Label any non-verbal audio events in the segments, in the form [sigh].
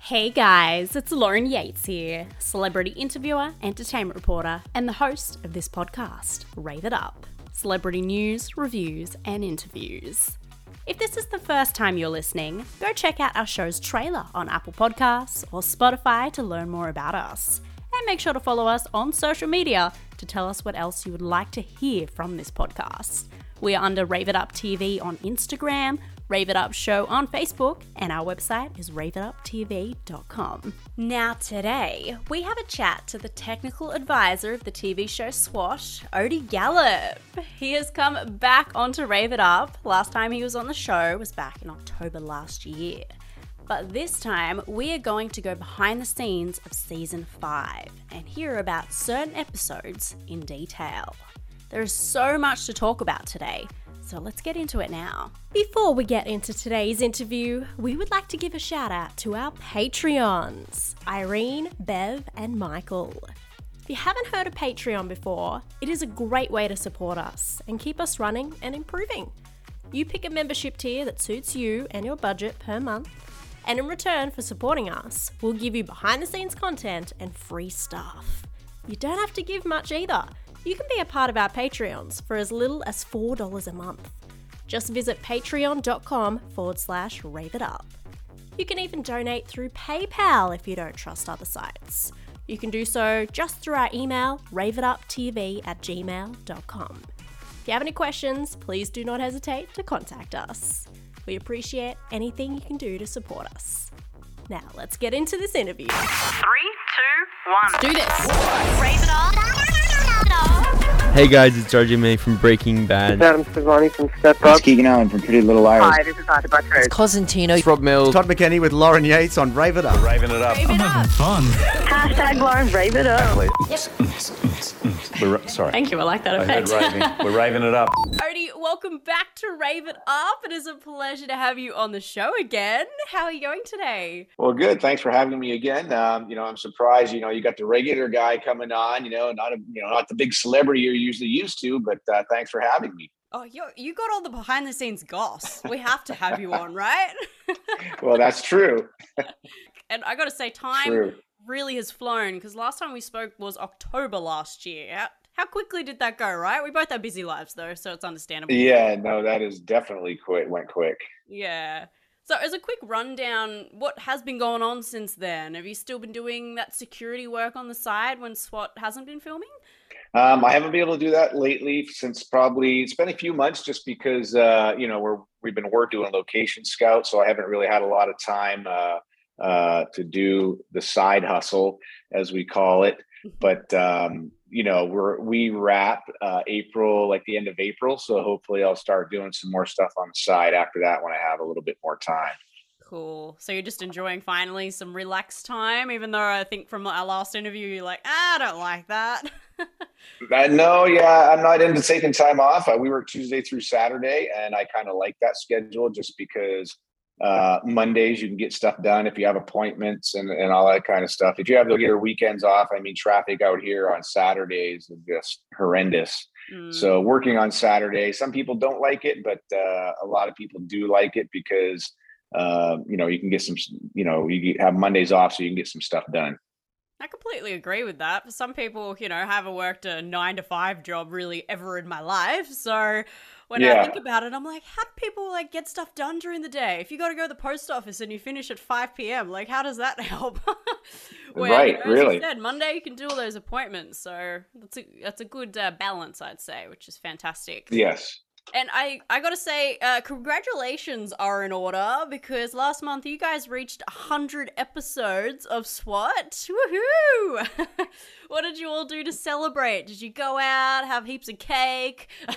Hey guys, it's Lauren Yates here, celebrity interviewer, entertainment reporter, and the host of this podcast, Rave It Up celebrity news, reviews, and interviews. If this is the first time you're listening, go check out our show's trailer on Apple Podcasts or Spotify to learn more about us. And make sure to follow us on social media to tell us what else you would like to hear from this podcast. We are under Rave It Up TV on Instagram, Rave It Up Show on Facebook, and our website is raveituptv.com. Now, today, we have a chat to the technical advisor of the TV show SWAT, Odie Gallop. He has come back onto Rave It Up. Last time he was on the show was back in October last year. But this time, we are going to go behind the scenes of season 5 and hear about certain episodes in detail. There is so much to talk about today, so let's get into it now. Before we get into today's interview, we would like to give a shout out to our Patreons Irene, Bev, and Michael. If you haven't heard of Patreon before, it is a great way to support us and keep us running and improving. You pick a membership tier that suits you and your budget per month, and in return for supporting us, we'll give you behind the scenes content and free stuff. You don't have to give much either. You can be a part of our Patreons for as little as $4 a month. Just visit patreon.com forward slash rave it up. You can even donate through PayPal if you don't trust other sites. You can do so just through our email, raveituptv at gmail.com. If you have any questions, please do not hesitate to contact us. We appreciate anything you can do to support us. Now, let's get into this interview. Three, two, one. Do this. Rave it up. Hey guys, it's RJ Mitte from Breaking Bad. Adam Sevani from Step Up. It's Up. Keegan Allen from Pretty Little Liars. Hi, this is Arthur Buttrose. Cosentino. It's Rob Mills. Todd McKenney with Lauren Yates on Rave It Up. Raving it up. Fun. Hashtag Lauren, rave it up. We're, sorry. Thank you, I like that I heard effect. raving. [laughs] We're raving it up. Odie, welcome back to Rave It Up. It is a pleasure to have you on the show again. How are you going today? Well, good. Thanks for having me again. Um, you know, I'm surprised. You know, you got the regular guy coming on. You know, not a you know not the big celebrity you're usually used to, but uh, thanks for having me. Oh, you you got all the behind the scenes goss. We have to have you on, right? [laughs] Well, that's true. [laughs] and I got to say, time True. really has flown because last time we spoke was October last year. How, quickly did that go, right? We both have busy lives though, so it's understandable. Yeah, no, that is definitely quick. Went quick. Yeah. So, as a quick rundown, what has been going on since then? Have you still been doing that security work on the side when SWAT hasn't been filming? Um, I haven't been able to do that lately since probably it's been a few months, just because uh, you know we're we've been work doing location scout, so I haven't really had a lot of time uh, uh, to do the side hustle, as we call it. But um, you know, we're we wrap uh, April, like the end of April, so hopefully I'll start doing some more stuff on the side after that when I have a little bit more time. Cool. So you're just enjoying finally some relaxed time, even though I think from our last interview you're like, ah, I don't like that. [laughs] No, yeah, I'm not into taking time off. Uh, we work Tuesday through Saturday, and I kind of like that schedule just because uh, Mondays you can get stuff done if you have appointments and, and all that kind of stuff. If you have your weekends off, I mean, traffic out here on Saturdays is just horrendous. Mm, So working on Saturday, some people don't like it, but uh, a lot of people do like it because uh, you know you can get some, you know, you have Mondays off, so you can get some stuff done. I completely agree with that. Some people, you know, haven't worked a nine to five job really ever in my life. So when I think about it, I'm like, how do people like get stuff done during the day? If you got to go to the post office and you finish at 5 p.m., like how does that [laughs] help? Where, Right, really. said, Monday you can do all those appointments. So that's a, that's a good uh, balance, I'd say, which is fantastic. Yes. And I, I gotta say, uh, congratulations are in order because last month you guys reached 100 episodes of SWAT. Woohoo! [laughs] what did you all do to celebrate? Did you go out, have heaps of cake? [laughs]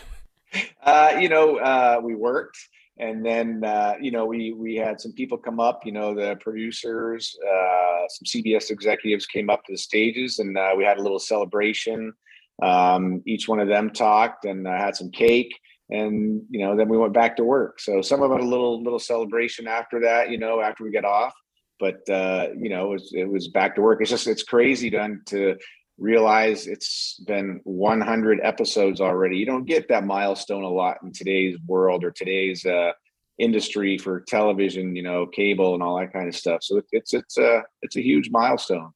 Uh, you know, uh, we worked, and then uh, you know we we had some people come up. You know, the producers, uh, some CBS executives came up to the stages, and uh, we had a little celebration. Um, each one of them talked and uh, had some cake, and you know, then we went back to work. So some of it a little little celebration after that. You know, after we get off. But uh, you know, it was, it was back to work. It's just it's crazy to to realize it's been 100 episodes already. You don't get that milestone a lot in today's world or today's uh, industry for television, you know, cable and all that kind of stuff. So it's it's a it's a huge milestone.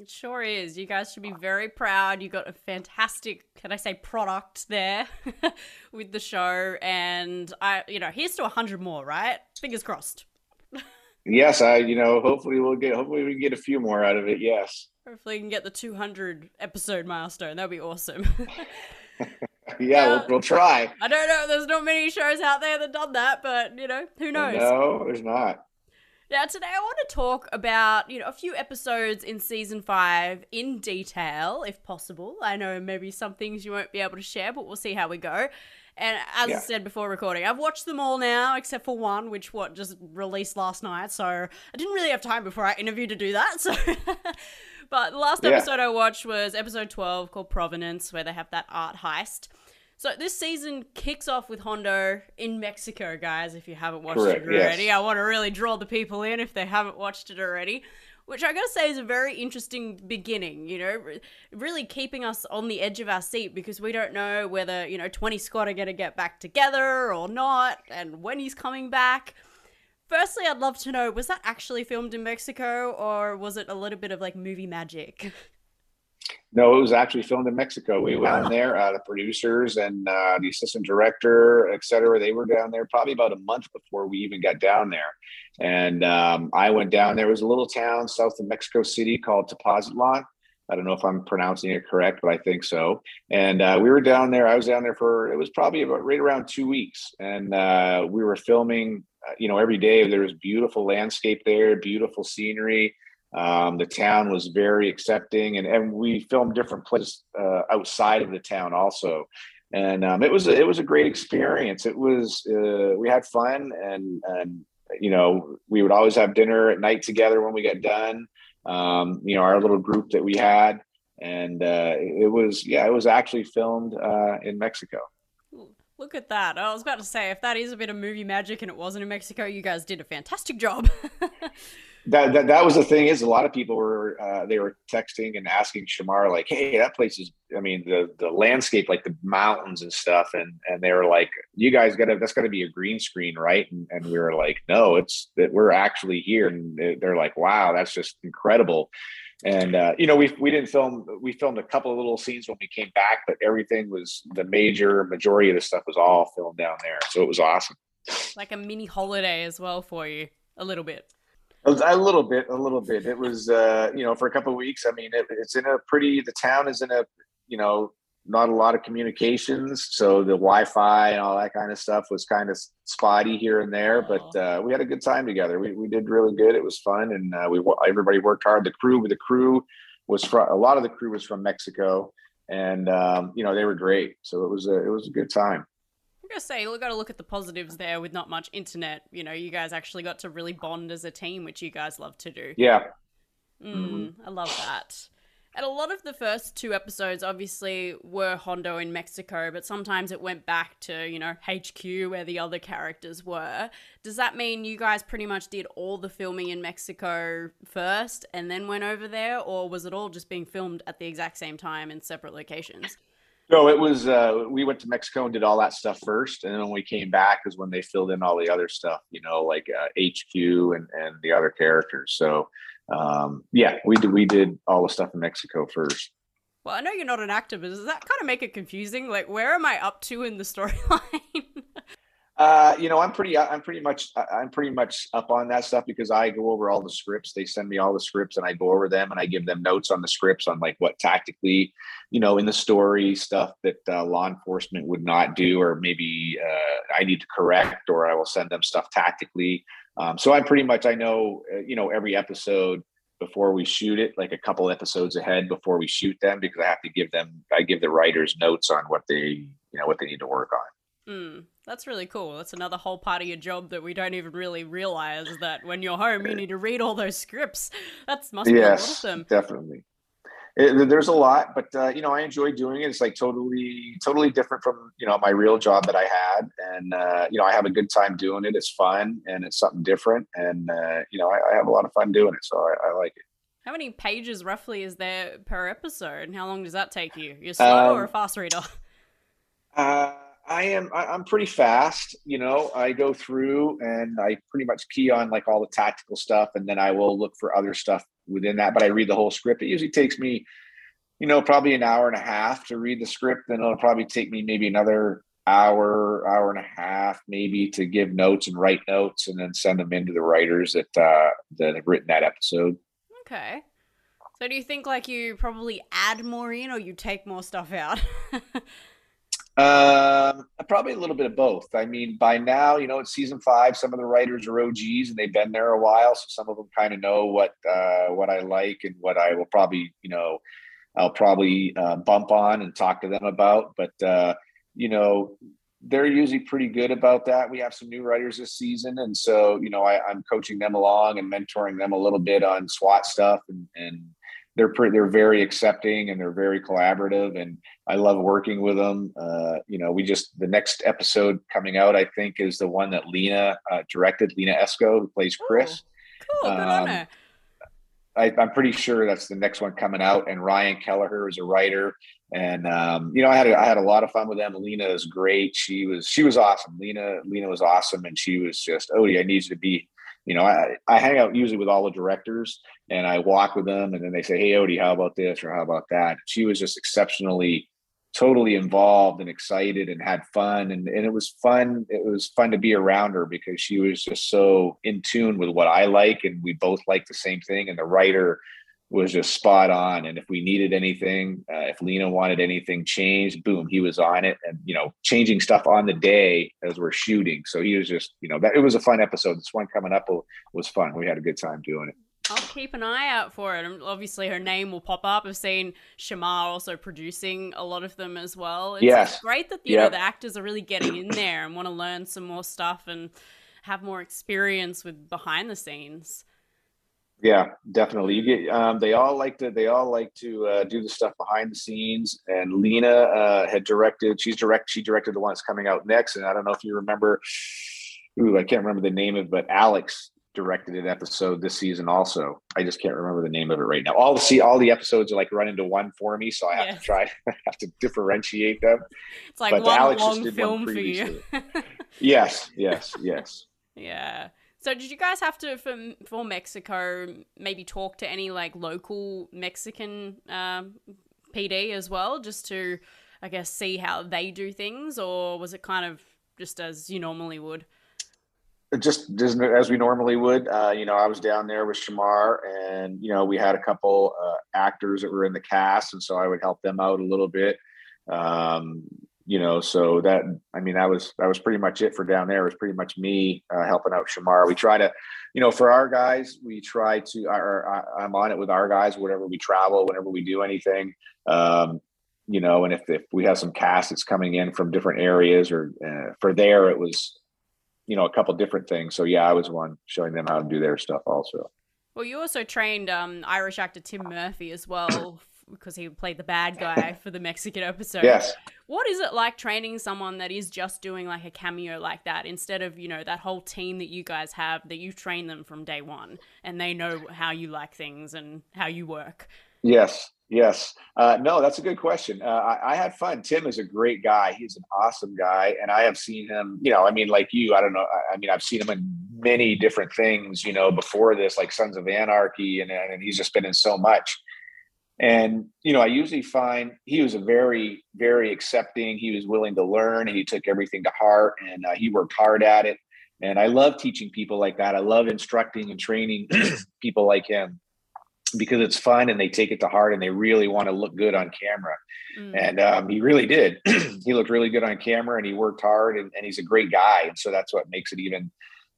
It sure is. You guys should be very proud. You got a fantastic, can I say, product there [laughs] with the show, and I, you know, here's to hundred more, right? Fingers crossed. [laughs] Yes, I you know hopefully we'll get hopefully we can get a few more out of it. Yes. Hopefully, you can get the 200 episode milestone. That'd be awesome. [laughs] yeah, we'll, we'll try. I don't know. There's not many shows out there that done that, but you know, who knows? No, there's not. Now, today I want to talk about, you know, a few episodes in season five in detail, if possible. I know maybe some things you won't be able to share, but we'll see how we go. And as Yeah. I said before recording, I've watched them all now, except for one, which what just released last night. So I didn't really have time before I interviewed to do that. So, [laughs] but the last Yeah. episode I watched was episode twelve called Provenance, where they have that art heist. So this season kicks off with Hondo in Mexico, guys. If you haven't watched Correct, it yes. already, I want to really draw the people in if they haven't watched it already. Which I gotta say is a very interesting beginning, you know, really keeping us on the edge of our seat because we don't know whether, you know, 20 Squad are gonna get back together or not and when he's coming back. Firstly, I'd love to know was that actually filmed in Mexico or was it a little bit of like movie magic? [laughs] No, it was actually filmed in Mexico. We went down there. Uh, the producers and uh, the assistant director, et cetera, they were down there probably about a month before we even got down there. And um, I went down there. It was a little town south of Mexico City called Tepoztlan. I don't know if I'm pronouncing it correct, but I think so. And uh, we were down there. I was down there for it was probably about right around two weeks, and uh, we were filming. Uh, you know, every day there was beautiful landscape there, beautiful scenery. Um, the town was very accepting, and, and we filmed different places uh, outside of the town also. And um, it was it was a great experience. It was uh, we had fun, and and you know we would always have dinner at night together when we got done. Um, you know our little group that we had, and uh, it was yeah it was actually filmed uh, in Mexico. Look at that. I was about to say, if that is a bit of movie magic and it wasn't in Mexico, you guys did a fantastic job. [laughs] that, that that was the thing is a lot of people were uh, they were texting and asking Shemar like, hey, that place is. I mean, the the landscape, like the mountains and stuff, and and they were like, you guys got to that's got to be a green screen, right? And, and we were like, no, it's that we're actually here, and they- they're like, wow, that's just incredible. And uh, you know, we we didn't film. We filmed a couple of little scenes when we came back, but everything was the major majority of the stuff was all filmed down there. So it was awesome. like a mini holiday as well for you, a little bit. A a little bit, a little bit. It was, uh, you know, for a couple of weeks. I mean, it, it's in a pretty. The town is in a, you know, not a lot of communications, so the Wi-Fi and all that kind of stuff was kind of spotty here and there. But uh, we had a good time together. We we did really good. It was fun, and uh, we everybody worked hard. The crew, the crew was from a lot of the crew was from Mexico, and um, you know they were great. So it was a it was a good time. I'm gonna say, we got to look at the positives there with not much internet. You know, you guys actually got to really bond as a team, which you guys love to do. Yeah, Mm, I love that. And a lot of the first two episodes obviously were Hondo in Mexico, but sometimes it went back to, you know, HQ where the other characters were. Does that mean you guys pretty much did all the filming in Mexico first and then went over there? Or was it all just being filmed at the exact same time in separate locations? No, it was. Uh, we went to Mexico and did all that stuff first, and then when we came back is when they filled in all the other stuff. You know, like uh, HQ and and the other characters. So, um, yeah, we did. We did all the stuff in Mexico first. Well, I know you're not an actor, but does that kind of make it confusing? Like, where am I up to in the storyline? [laughs] Uh, you know, I'm pretty. I'm pretty much. I'm pretty much up on that stuff because I go over all the scripts. They send me all the scripts, and I go over them, and I give them notes on the scripts on like what tactically, you know, in the story stuff that uh, law enforcement would not do, or maybe uh, I need to correct, or I will send them stuff tactically. Um, so I pretty much I know, uh, you know, every episode before we shoot it, like a couple episodes ahead before we shoot them, because I have to give them. I give the writers notes on what they, you know, what they need to work on. Mm, that's really cool. That's another whole part of your job that we don't even really realize that when you're home, you need to read all those scripts. That's must be yes, awesome. definitely. It, there's a lot, but uh, you know, I enjoy doing it. It's like totally, totally different from you know my real job that I had, and uh, you know, I have a good time doing it. It's fun and it's something different, and uh, you know, I, I have a lot of fun doing it, so I, I like it. How many pages roughly is there per episode, and how long does that take you? You're slow or a Um, fast reader? I am. I, I'm pretty fast. You know, I go through and I pretty much key on like all the tactical stuff, and then I will look for other stuff within that. But I read the whole script. It usually takes me, you know, probably an hour and a half to read the script. Then it'll probably take me maybe another hour, hour and a half, maybe to give notes and write notes, and then send them into the writers that uh, that have written that episode. Okay. So do you think like you probably add more in or you take more stuff out? [laughs] Um, probably a little bit of both. I mean, by now, you know, it's season five. Some of the writers are OGs and they've been there a while, so some of them kind of know what uh, what I like and what I will probably, you know, I'll probably uh, bump on and talk to them about. But uh, you know, they're usually pretty good about that. We have some new writers this season, and so you know, I, I'm coaching them along and mentoring them a little bit on SWAT stuff and and they're pretty, they're very accepting and they're very collaborative and I love working with them. Uh, you know, we just the next episode coming out, I think, is the one that Lina uh, directed. Lina Esco, who plays Chris. Ooh, cool, good um, on her. I, am pretty sure that's the next one coming out. And Ryan Kelleher is a writer, and um, you know, I had a, I had a lot of fun with them. Lina is great. She was she was awesome. Lina Lina was awesome, and she was just Odie. I need you to be you know, I, I hang out usually with all the directors and I walk with them and then they say, Hey, Odie, how about this or how about that? She was just exceptionally, totally involved and excited and had fun. And, and it was fun. It was fun to be around her because she was just so in tune with what I like. And we both like the same thing. And the writer was just spot on. And if we needed anything, uh, if Lina wanted anything changed, boom, he was on it and, you know, changing stuff on the day as we're shooting. So he was just, you know, that it was a fun episode. This one coming up was fun. We had a good time doing it. I'll keep an eye out for it. And obviously, her name will pop up. I've seen Shemar also producing a lot of them as well. It's yes. great that you yep. know the actors are really getting in there and want to learn some more stuff and have more experience with behind the scenes. Yeah, definitely. You get um, they all like to they all like to uh, do the stuff behind the scenes. And Lina uh, had directed. She's direct. She directed the one that's coming out next. And I don't know if you remember. Ooh, I can't remember the name of it, but Alex directed an episode this season also. I just can't remember the name of it right now. All the see all the episodes are like run into one for me, so I have to try [laughs] I have to differentiate them. It's like but one Alex long film for you. [laughs] yes, yes, yes. Yeah. So did you guys have to for for Mexico maybe talk to any like local Mexican um, PD as well, just to I guess see how they do things, or was it kind of just as you normally would? Just, just as we normally would. Uh, you know, I was down there with Shemar, and you know, we had a couple uh, actors that were in the cast, and so I would help them out a little bit. Um, you know, so that I mean that was that was pretty much it for down there. It was pretty much me uh, helping out Shemar. We try to, you know, for our guys, we try to. Or, I'm on it with our guys. Whenever we travel, whenever we do anything, um, you know, and if if we have some cast that's coming in from different areas, or uh, for there it was, you know, a couple different things. So yeah, I was one showing them how to do their stuff also. Well, you also trained um, Irish actor Tim Murphy as well because he played the bad [laughs] guy for the Mexican episode. Yes. What is it like training someone that is just doing like a cameo like that instead of, you know, that whole team that you guys have that you train them from day one and they know how you like things and how you work? Yes. Yes. Uh, no, that's a good question. Uh, I, I, had fun. Tim is a great guy. He's an awesome guy. And I have seen him, you know, I mean, like you, I don't know. I, I mean, I've seen him in many different things, you know, before this, like Sons of Anarchy, and, and he's just been in so much. And, you know, I usually find he was a very, very accepting. He was willing to learn. He took everything to heart and uh, he worked hard at it. And I love teaching people like that. I love instructing and training [clears throat] people like him because it's fun and they take it to heart and they really want to look good on camera. Mm. And um, he really did. [clears throat] he looked really good on camera and he worked hard and, and he's a great guy. And so that's what makes it even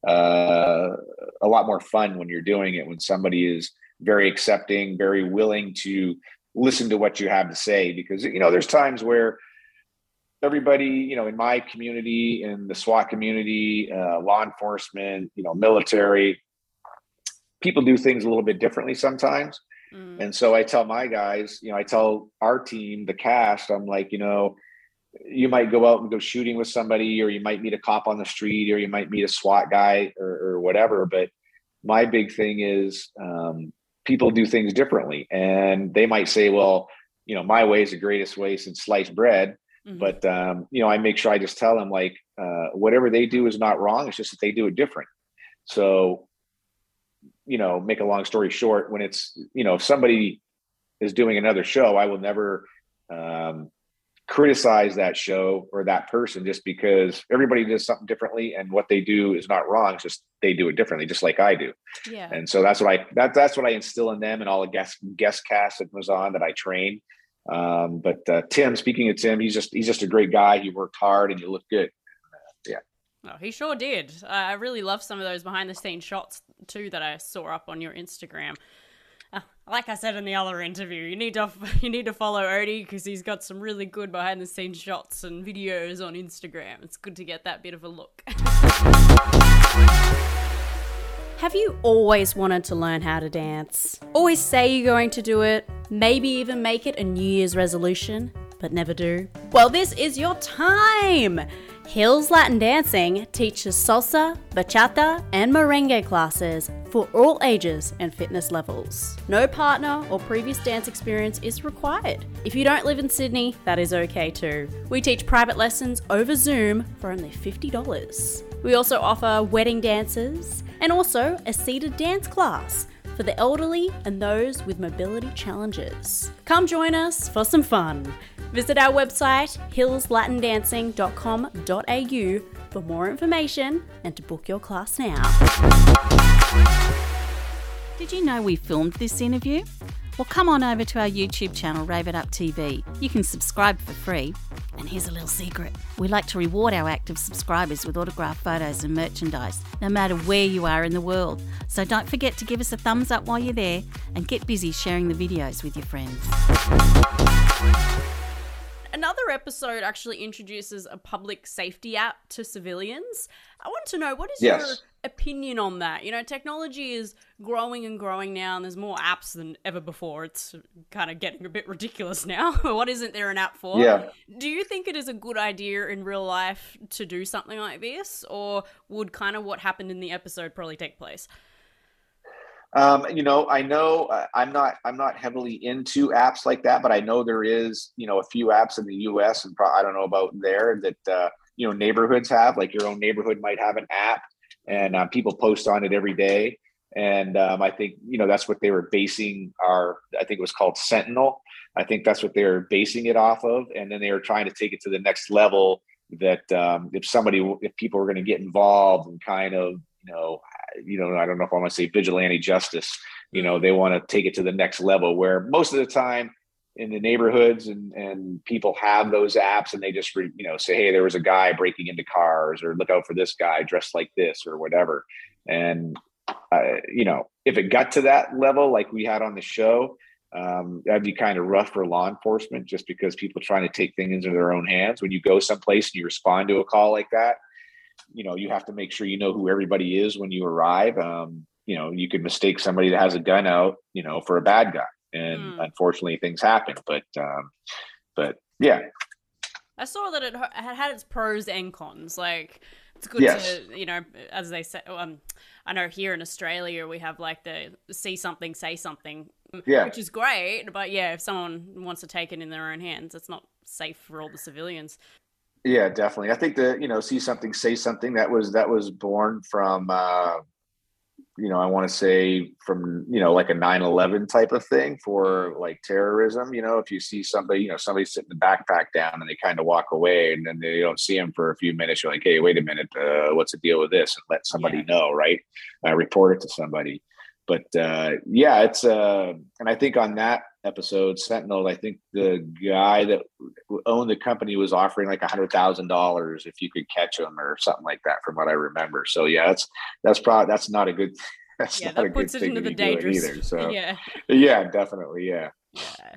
uh, a lot more fun when you're doing it when somebody is very accepting, very willing to listen to what you have to say. Because, you know, there's times where everybody, you know, in my community, in the SWAT community, uh, law enforcement, you know, military, people do things a little bit differently sometimes. Mm. And so I tell my guys, you know, I tell our team, the cast, I'm like, you know, you might go out and go shooting with somebody, or you might meet a cop on the street, or you might meet a SWAT guy or, or whatever. But my big thing is um, people do things differently and they might say well you know my way is the greatest way since sliced bread Mhm. But um, you know, I make sure I just tell them like uh, whatever they do is not wrong. It's just that they do it different. So, you know, make a long story short, when it's you know, if somebody is doing another show, I will never um, criticize that show or that person just because everybody does something differently and what they do is not wrong. It's just they do it differently, just like I do. yeah. And so that's what I that that's what I instill in them and all the guest guest cast that was on that I train. Um, but uh, Tim, speaking of Tim, he's just he's just a great guy. He worked hard and you look good. Yeah. Oh, he sure did. Uh, I really love some of those behind the scenes shots too that I saw up on your Instagram. [laughs] Like I said in the other interview, you need to [laughs] you need to follow Odie because he's got some really good behind the scenes shots and videos on Instagram. It's good to get that bit of a look. [laughs] Have you always wanted to learn how to dance? Always say you're going to do it, maybe even make it a New Year's resolution, but never do? Well, this is your time! Hills Latin Dancing teaches salsa, bachata, and merengue classes for all ages and fitness levels. No partner or previous dance experience is required. If you don't live in Sydney, that is okay too. We teach private lessons over Zoom for only $50. We also offer wedding dances and also a seated dance class for the elderly and those with mobility challenges. Come join us for some fun. Visit our website hillslatindancing.com.au for more information and to book your class now. Did you know we filmed this interview? Well, come on over to our YouTube channel, Rave It Up TV. You can subscribe for free. And here's a little secret we like to reward our active subscribers with autographed photos and merchandise, no matter where you are in the world. So don't forget to give us a thumbs up while you're there and get busy sharing the videos with your friends. Another episode actually introduces a public safety app to civilians. I want to know what is your Yes. Opinion on that? You know, technology is growing and growing now, and there's more apps than ever before. It's kind of getting a bit ridiculous now. [laughs] what isn't there an app for? Yeah. Do you think it is a good idea in real life to do something like this, or would kind of what happened in the episode probably take place? Um, you know, I know uh, I'm not I'm not heavily into apps like that, but I know there is you know a few apps in the U.S. and pro- I don't know about there that uh, you know neighborhoods have. Like your own neighborhood might have an app, and uh, people post on it every day. And um, I think you know that's what they were basing our. I think it was called Sentinel. I think that's what they were basing it off of, and then they were trying to take it to the next level. That um, if somebody, if people were going to get involved and kind of you know you know, I don't know if I want to say vigilante justice. You know, they want to take it to the next level where most of the time in the neighborhoods and and people have those apps and they just re, you know say, hey, there was a guy breaking into cars or look out for this guy dressed like this or whatever. And uh, you know, if it got to that level like we had on the show, um, that'd be kind of rough for law enforcement just because people trying to take things into their own hands. When you go someplace and you respond to a call like that, you know you have to make sure you know who everybody is when you arrive um, you know you could mistake somebody that has a gun out you know for a bad guy and Mm. unfortunately things happen but um, but yeah I saw that it had had its pros and cons. Like, it's good Yes. to, you know, as they say. Um, I know here in Australia we have like the see something, say something, yeah which is great. But yeah, if someone wants to take it in their own hands, it's not safe for all the civilians. yeah definitely i think that you know see something say something that was that was born from uh you know i want to say from you know like a 9-11 type of thing for like terrorism you know if you see somebody you know somebody sitting the backpack down and they kind of walk away and then they don't see them for a few minutes you're like hey wait a minute uh, what's the deal with this? and let somebody Yeah. know right? Uh, report it to somebody. But uh yeah it's uh and i think on that episode sentinel i think the guy that owned the company was offering like a hundred thousand dollars if you could catch him or something like that from what i remember so yeah that's that's probably that's not a good [laughs] that's yeah, not a that good it thing into to the dangerous. either so [laughs] yeah. yeah definitely yeah Yeah.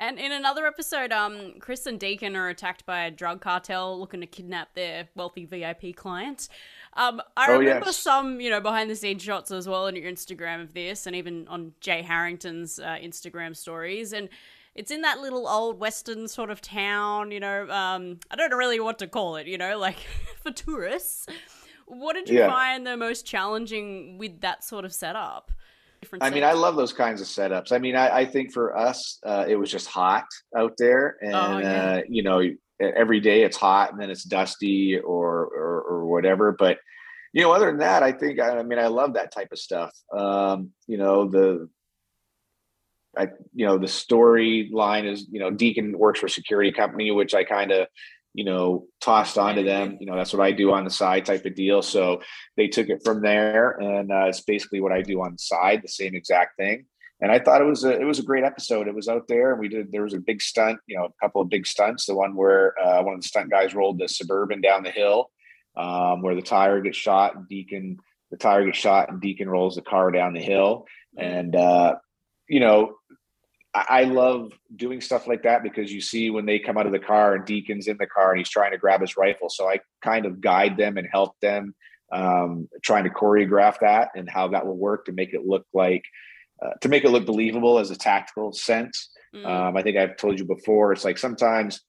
And in another episode, um, Chris and Deacon are attacked by a drug cartel looking to kidnap their wealthy VIP client. Um, I Oh, remember yes. some, you know, behind the scenes shots as well on your Instagram of this, and even on Jay Harrington's uh, Instagram stories. And it's in that little old western sort of town, you know. Um, I don't know really what to call it, you know, [laughs] like for tourists. What did you Yeah. find the most challenging with that sort of setup? Different I mean, I love those kinds of setups. I mean, I, I think for us, uh, it was just hot out there, and Oh, yeah. uh, you know, every day it's hot and then it's dusty or, or, or whatever. But, you know, other than that, I think, I mean, I love that type of stuff. Um, you know, the, I, you know, the storyline is, you know, Deacon works for a security company, which I kind of, you know, tossed onto them. You know, that's what I do on the side type of deal. So they took it from there, and uh, it's basically what I do on the side, the same exact thing. And I thought it was a it was a great episode. It was out there, and we did. There was a big stunt, you know, a couple of big stunts. The one where uh, one of the stunt guys rolled the suburban down the hill, um, where the tire gets shot, and Deacon the tire gets shot, and Deacon rolls the car down the hill. And uh, you know, I love doing stuff like that because you see when they come out of the car and Deacon's in the car and he's trying to grab his rifle. So I kind of guide them and help them um, trying to choreograph that and how that will work to make it look like uh, to make it look believable as a tactical sense. Mm. Um, I think I've told you before. It's like sometimes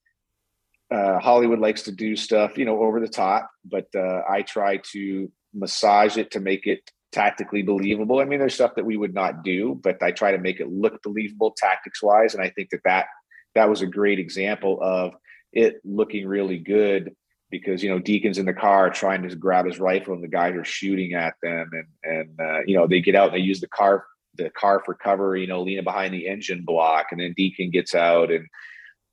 uh, Hollywood likes to do stuff, you know, over the top, but uh, I try to massage it to make it tactically believable. I mean, there's stuff that we would not do, but I try to make it look believable tactics wise. And I think that that, that was a great example of it looking really good because, you know, Deacon's in the car trying to grab his rifle and the guys are shooting at them. And, and, uh, you know, they get out and they use the car, the car for cover, you know, leaning behind the engine block. And then Deacon gets out and,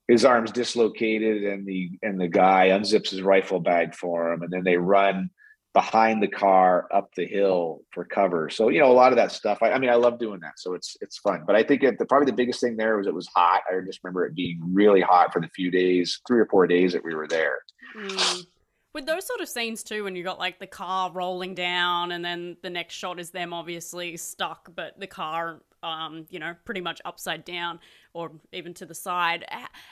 his arm's dislocated and the and the guy unzips his rifle bag for him and then they run behind the car up the hill for cover. So you know a lot of that stuff. I, I mean, I love doing that, so it's it's fun. But I think it, the, probably the biggest thing there was it was hot. I just remember it being really hot for the few days, three or four days that we were there. Mm. With those sort of scenes too, when you got like the car rolling down, and then the next shot is them obviously stuck, but the car, um, you know, pretty much upside down or even to the side.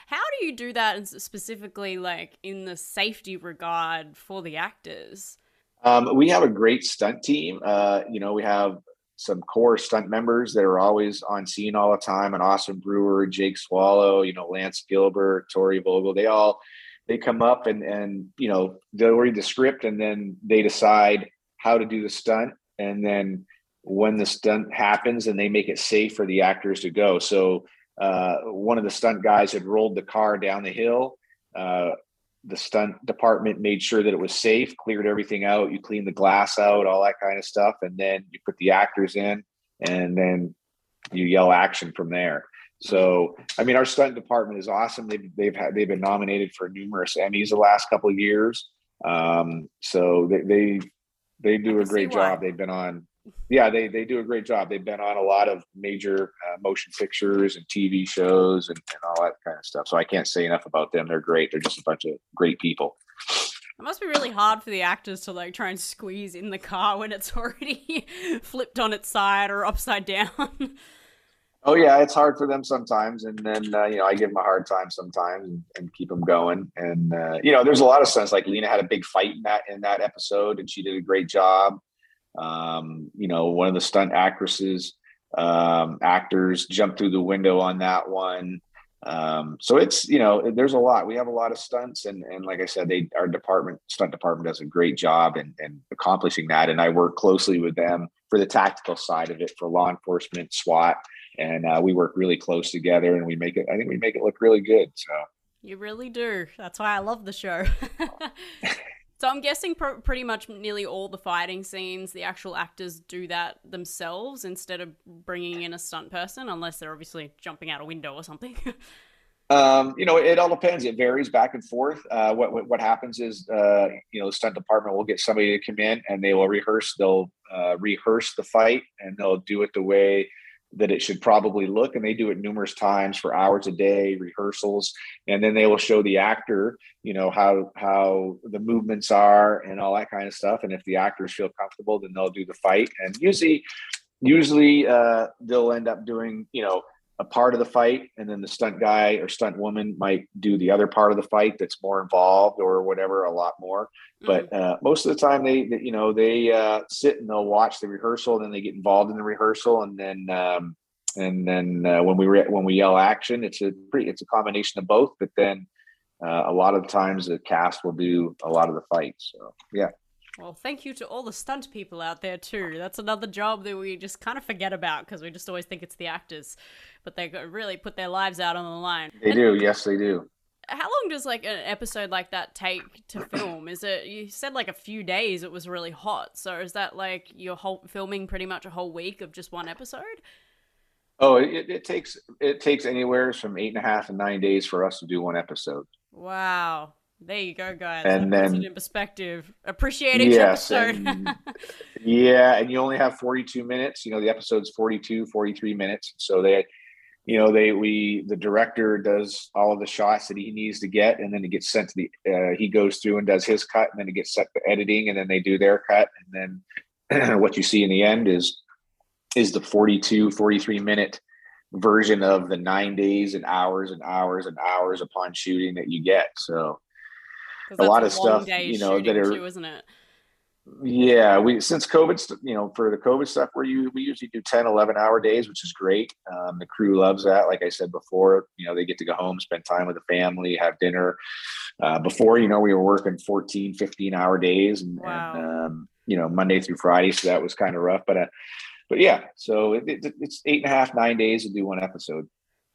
How do you do that, and specifically like in the safety regard for the actors? Um, we have a great stunt team. Uh, you know, we have some core stunt members that are always on scene all the time. And Austin Brewer, Jake Swallow, you know, Lance Gilbert, Tori Vogel. They all they come up and and you know they'll read the script and then they decide how to do the stunt and then when the stunt happens and they make it safe for the actors to go. So uh, one of the stunt guys had rolled the car down the hill. Uh, the stunt department made sure that it was safe, cleared everything out. You clean the glass out, all that kind of stuff, and then you put the actors in, and then you yell action from there. So, I mean, our stunt department is awesome. They've they've had they've been nominated for numerous Emmys the last couple of years. Um, so they they, they do a great job. They've been on yeah, they they do a great job. They've been on a lot of major uh, motion pictures and TV shows and, and all that kind of stuff. So I can't say enough about them. They're great. They're just a bunch of great people. It must be really hard for the actors to like try and squeeze in the car when it's [laughs] already flipped on its side or upside down. [laughs] Oh yeah, it's hard for them sometimes, and then uh, you know I give them a hard time sometimes and, and keep them going. And uh, you know, there's a lot of stunts. Like Lina had a big fight in that in that episode, and she did a great job. Um, you know, one of the stunt actresses, um, actors jumped through the window on that one. Um, so it's you know, there's a lot. We have a lot of stunts, and and like I said, they our department stunt department does a great job in, in accomplishing that. And I work closely with them for the tactical side of it for law enforcement, SWAT, and uh, we work really close together, and we make it. I think we make it look really good. So. You really do. That's why I love the show. [laughs] So I'm guessing pr- pretty much nearly all the fighting scenes, the actual actors do that themselves instead of bringing in a stunt person, unless they're obviously jumping out a window or something. [laughs] um, you know, it all depends. It varies back and forth. Uh, what, what, what happens is, uh, you know, the stunt department will get somebody to come in and they will rehearse. They'll uh, rehearse the fight and they'll do it the way that it should probably look and they do it numerous times for hours a day rehearsals and then they will show the actor you know how how the movements are and all that kind of stuff and if the actors feel comfortable then they'll do the fight and usually usually uh, they'll end up doing you know a part of the fight and then the stunt guy or stunt woman might do the other part of the fight that's more involved or whatever a lot more but mm. uh, most of the time they, they you know they uh, sit and they'll watch the rehearsal and then they get involved in the rehearsal and then um, and then uh, when we re- when we yell action it's a pretty it's a combination of both but then uh, a lot of times the cast will do a lot of the fights so yeah well, thank you to all the stunt people out there too. That's another job that we just kind of forget about because we just always think it's the actors, but they really put their lives out on the line. They and, do, yes, they do. how long does like an episode like that take to [clears throat] film? Is it you said like a few days? It was really hot. So is that like your whole filming pretty much a whole week of just one episode? Oh, it, it takes it takes anywhere from eight and a half and nine days for us to do one episode. Wow. There you go, guys. And that then- in perspective. Appreciate each Yes, episode. and- [laughs] yeah, and you only have 42 minutes. You know, the episode's 42, 43 minutes. So they, you know, they we the director does all of the shots that he needs to get, and then it gets sent to the. Uh, he goes through and does his cut, and then it gets sent to editing, and then they do their cut, and then [clears throat] what you see in the end is is the 42, 43 minute version of the nine days and hours and hours and hours upon shooting that you get. So a lot of long stuff, you know, that are- too, isn't it? Yeah, we since COVID, you know, for the COVID stuff, where you we usually do 10, 11 hour days, which is great. Um, the crew loves that. Like I said before, you know, they get to go home, spend time with the family, have dinner. Uh, before, you know, we were working 14, 15 hour days and, Wow. and um, you know, Monday through Friday. So that was kind of rough. But, uh, but yeah, so it, it, it's eight and a half, nine days to do one episode.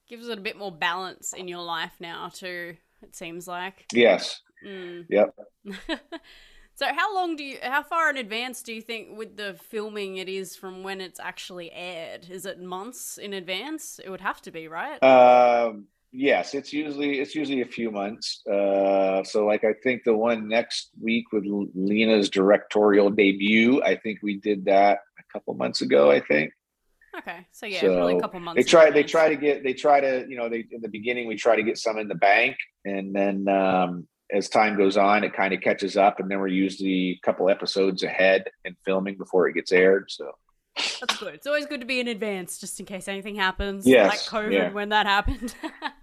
Gives it a bit more balance in your life now too. It seems like. Yes. Mm. Yep. [laughs] so how long do you how far in advance do you think with the filming it is from when it's actually aired is it months in advance it would have to be right Um, yes, it's usually it's usually a few months. Uh, so like I think the one next week with Lina's directorial debut, I think we did that a couple months ago. I think okay so yeah so a couple months they try they try to get they try to you know they in the beginning we try to get some in the bank, and then um, as time goes on, it kind of catches up, and then we're usually a couple episodes ahead in filming before it gets aired. So that's good it's always good to be in advance just in case anything happens Yes, like covid yeah. when that happened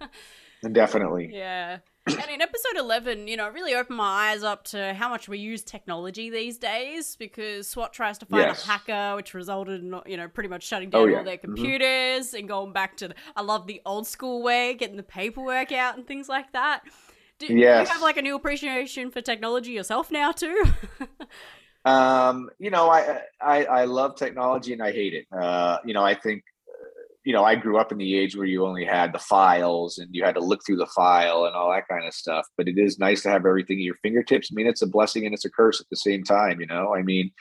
[laughs] definitely, Yeah. And in episode 11, you know, it really opened my eyes up to how much we use technology these days because SWAT tries to find Yes. a hacker, which resulted in, you know, pretty much shutting Oh, down yeah. all their Mhm. computers and going back to, the, I love the old school way, getting the paperwork out and things like that. Do, do you have like a new appreciation for technology yourself now too? [laughs] Um, you know, I, I I love technology and I hate it. Uh, you know, I think, uh, you know, I grew up in the age where you only had the files and you had to look through the file and all that kind of stuff. But it is nice to have everything at your fingertips. I mean, it's a blessing and it's a curse at the same time. You know, I mean,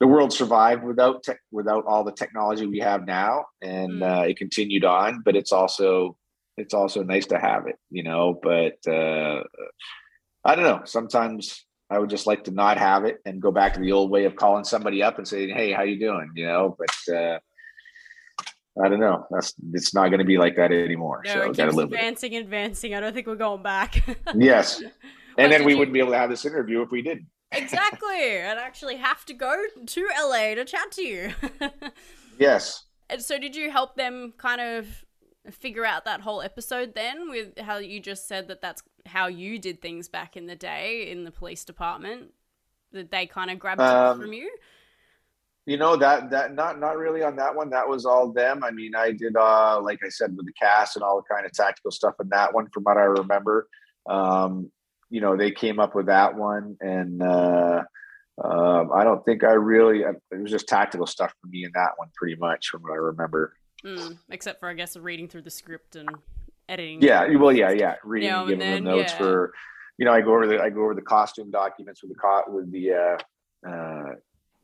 the world survived without tech, without all the technology we have now, and Mm. uh, it continued on. But it's also it's also nice to have it. You know, but uh, I don't know. Sometimes I would just like to not have it and go back to the old way of calling somebody up and saying, "Hey, how you doing?" You know, but uh, I don't know. That's it's not going to be like that anymore. no, so it keeps live with it. advancing, advancing. I don't think we're going back. [laughs] Yes, and then we you- wouldn't be able to have this interview if we didn't. exactly. I'd actually have to go to LA to chat to you. [laughs] Yes. And so did you help them kind of figure out that whole episode then with how you just said that that's how you did things back in the day in the police department? That they kind of grabbed Um, from you? You know that that not not really on that one. That was all them. I mean, I did uh like I said with the cast and all the kind of tactical stuff in that one, from what I remember. Um, you know, they came up with that one, and uh, um, I don't think I really. It was just tactical stuff for me in that one, pretty much from what I remember. Mm, except for, I guess, reading through the script and editing. Yeah, well, yeah, yeah. Reading, Now and giving them then, notes yeah. for, you know, I go over the I go over the costume documents with the co- with the uh, uh,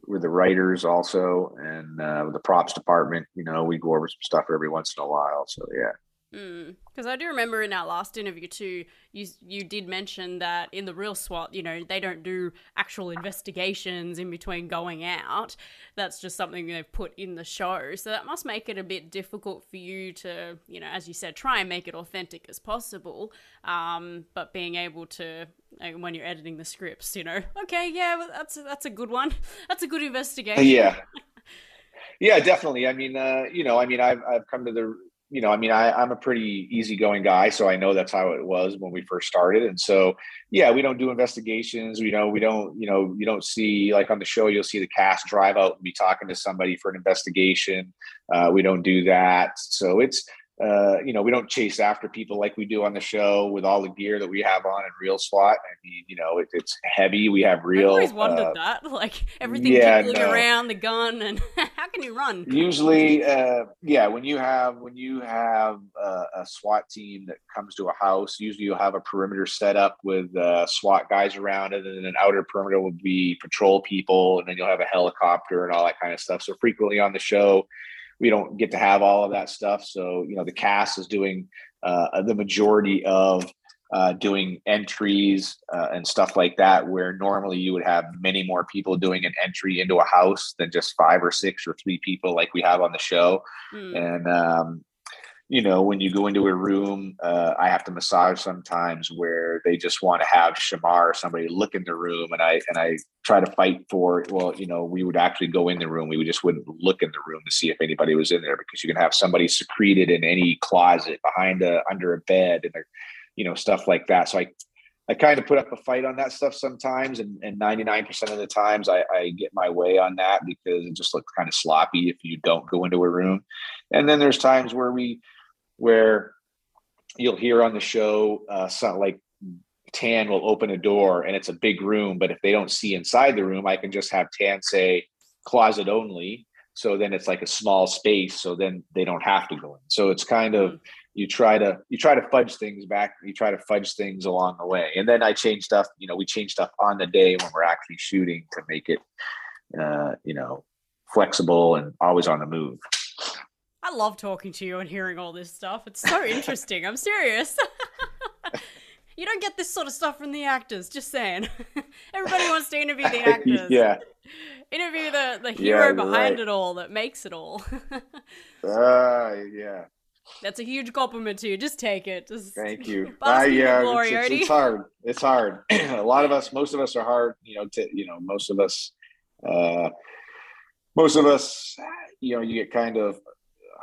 with the writers also, and uh, with the props department. You know, we go over some stuff every once in a while. So yeah. Because I do remember in our last interview too, you you did mention that in the real SWAT, you know, they don't do actual investigations in between going out. That's just something they've put in the show. So that must make it a bit difficult for you to, you know, as you said, try and make it authentic as possible. Um, but being able to, like, when you're editing the scripts, you know, [laughs] okay, yeah, well, that's a, that's a good one. [laughs] That's a good investigation. Yeah. [laughs] Yeah, definitely. I mean, uh, you know, I mean, I've I've come to the, you know, I mean, I, I'm a pretty easygoing guy, so I know that's how it was when we first started. And so, yeah, we don't do investigations. We know we don't, you know, you don't see like on the show, you'll see the cast drive out and be talking to somebody for an investigation. Uh, we don't do that. So it's uh, you know, we don't chase after people like we do on the show with all the gear that we have on in real SWAT. I mean, you know, it, it's heavy. We have I real. always wondered uh, that, [laughs] like everything yeah, jiggling no. around the gun, and [laughs] how can you run? usually uh yeah when you have when you have uh, a swat team that comes to a house usually you'll have a perimeter set up with uh, swat guys around it and then an outer perimeter will be patrol people and then you'll have a helicopter and all that kind of stuff so frequently on the show we don't get to have all of that stuff so you know the cast is doing uh, the majority of uh, doing entries uh, and stuff like that, where normally you would have many more people doing an entry into a house than just five or six or three people like we have on the show. Hmm. And, um, you know, when you go into a room, uh, I have to massage sometimes where they just want to have Shemar or somebody look in the room, and I and I try to fight for. Well, you know, we would actually go in the room. We just wouldn't look in the room to see if anybody was in there because you can have somebody secreted in any closet behind a under a bed and you know stuff like that so i i kind of put up a fight on that stuff sometimes and, and 99% of the times I, I get my way on that because it just looks kind of sloppy if you don't go into a room and then there's times where we where you'll hear on the show uh like tan will open a door and it's a big room but if they don't see inside the room i can just have tan say closet only. So then it's like a small space so then they don't have to go in. So it's kind of you try to you try to fudge things back you try to fudge things along the way. And then i change stuff you know we change stuff on the day when we're actually shooting to make it uh you know flexible and always on the move I love talking to you and hearing all this stuff. It's so [laughs] interesting. I'm serious. [laughs] you don't get this sort of stuff from the actors. Just saying. [laughs] Everybody wants to interview the actors. yeah Interview the the hero you're behind right. it all that makes it all. uh yeah That's a huge compliment to you. Just take it. Just thank you uh, the yeah glory, it's, it's, it's hard it's hard [clears throat] a lot of us most of us are hard you know to you know most of us uh most of us you know you get kind of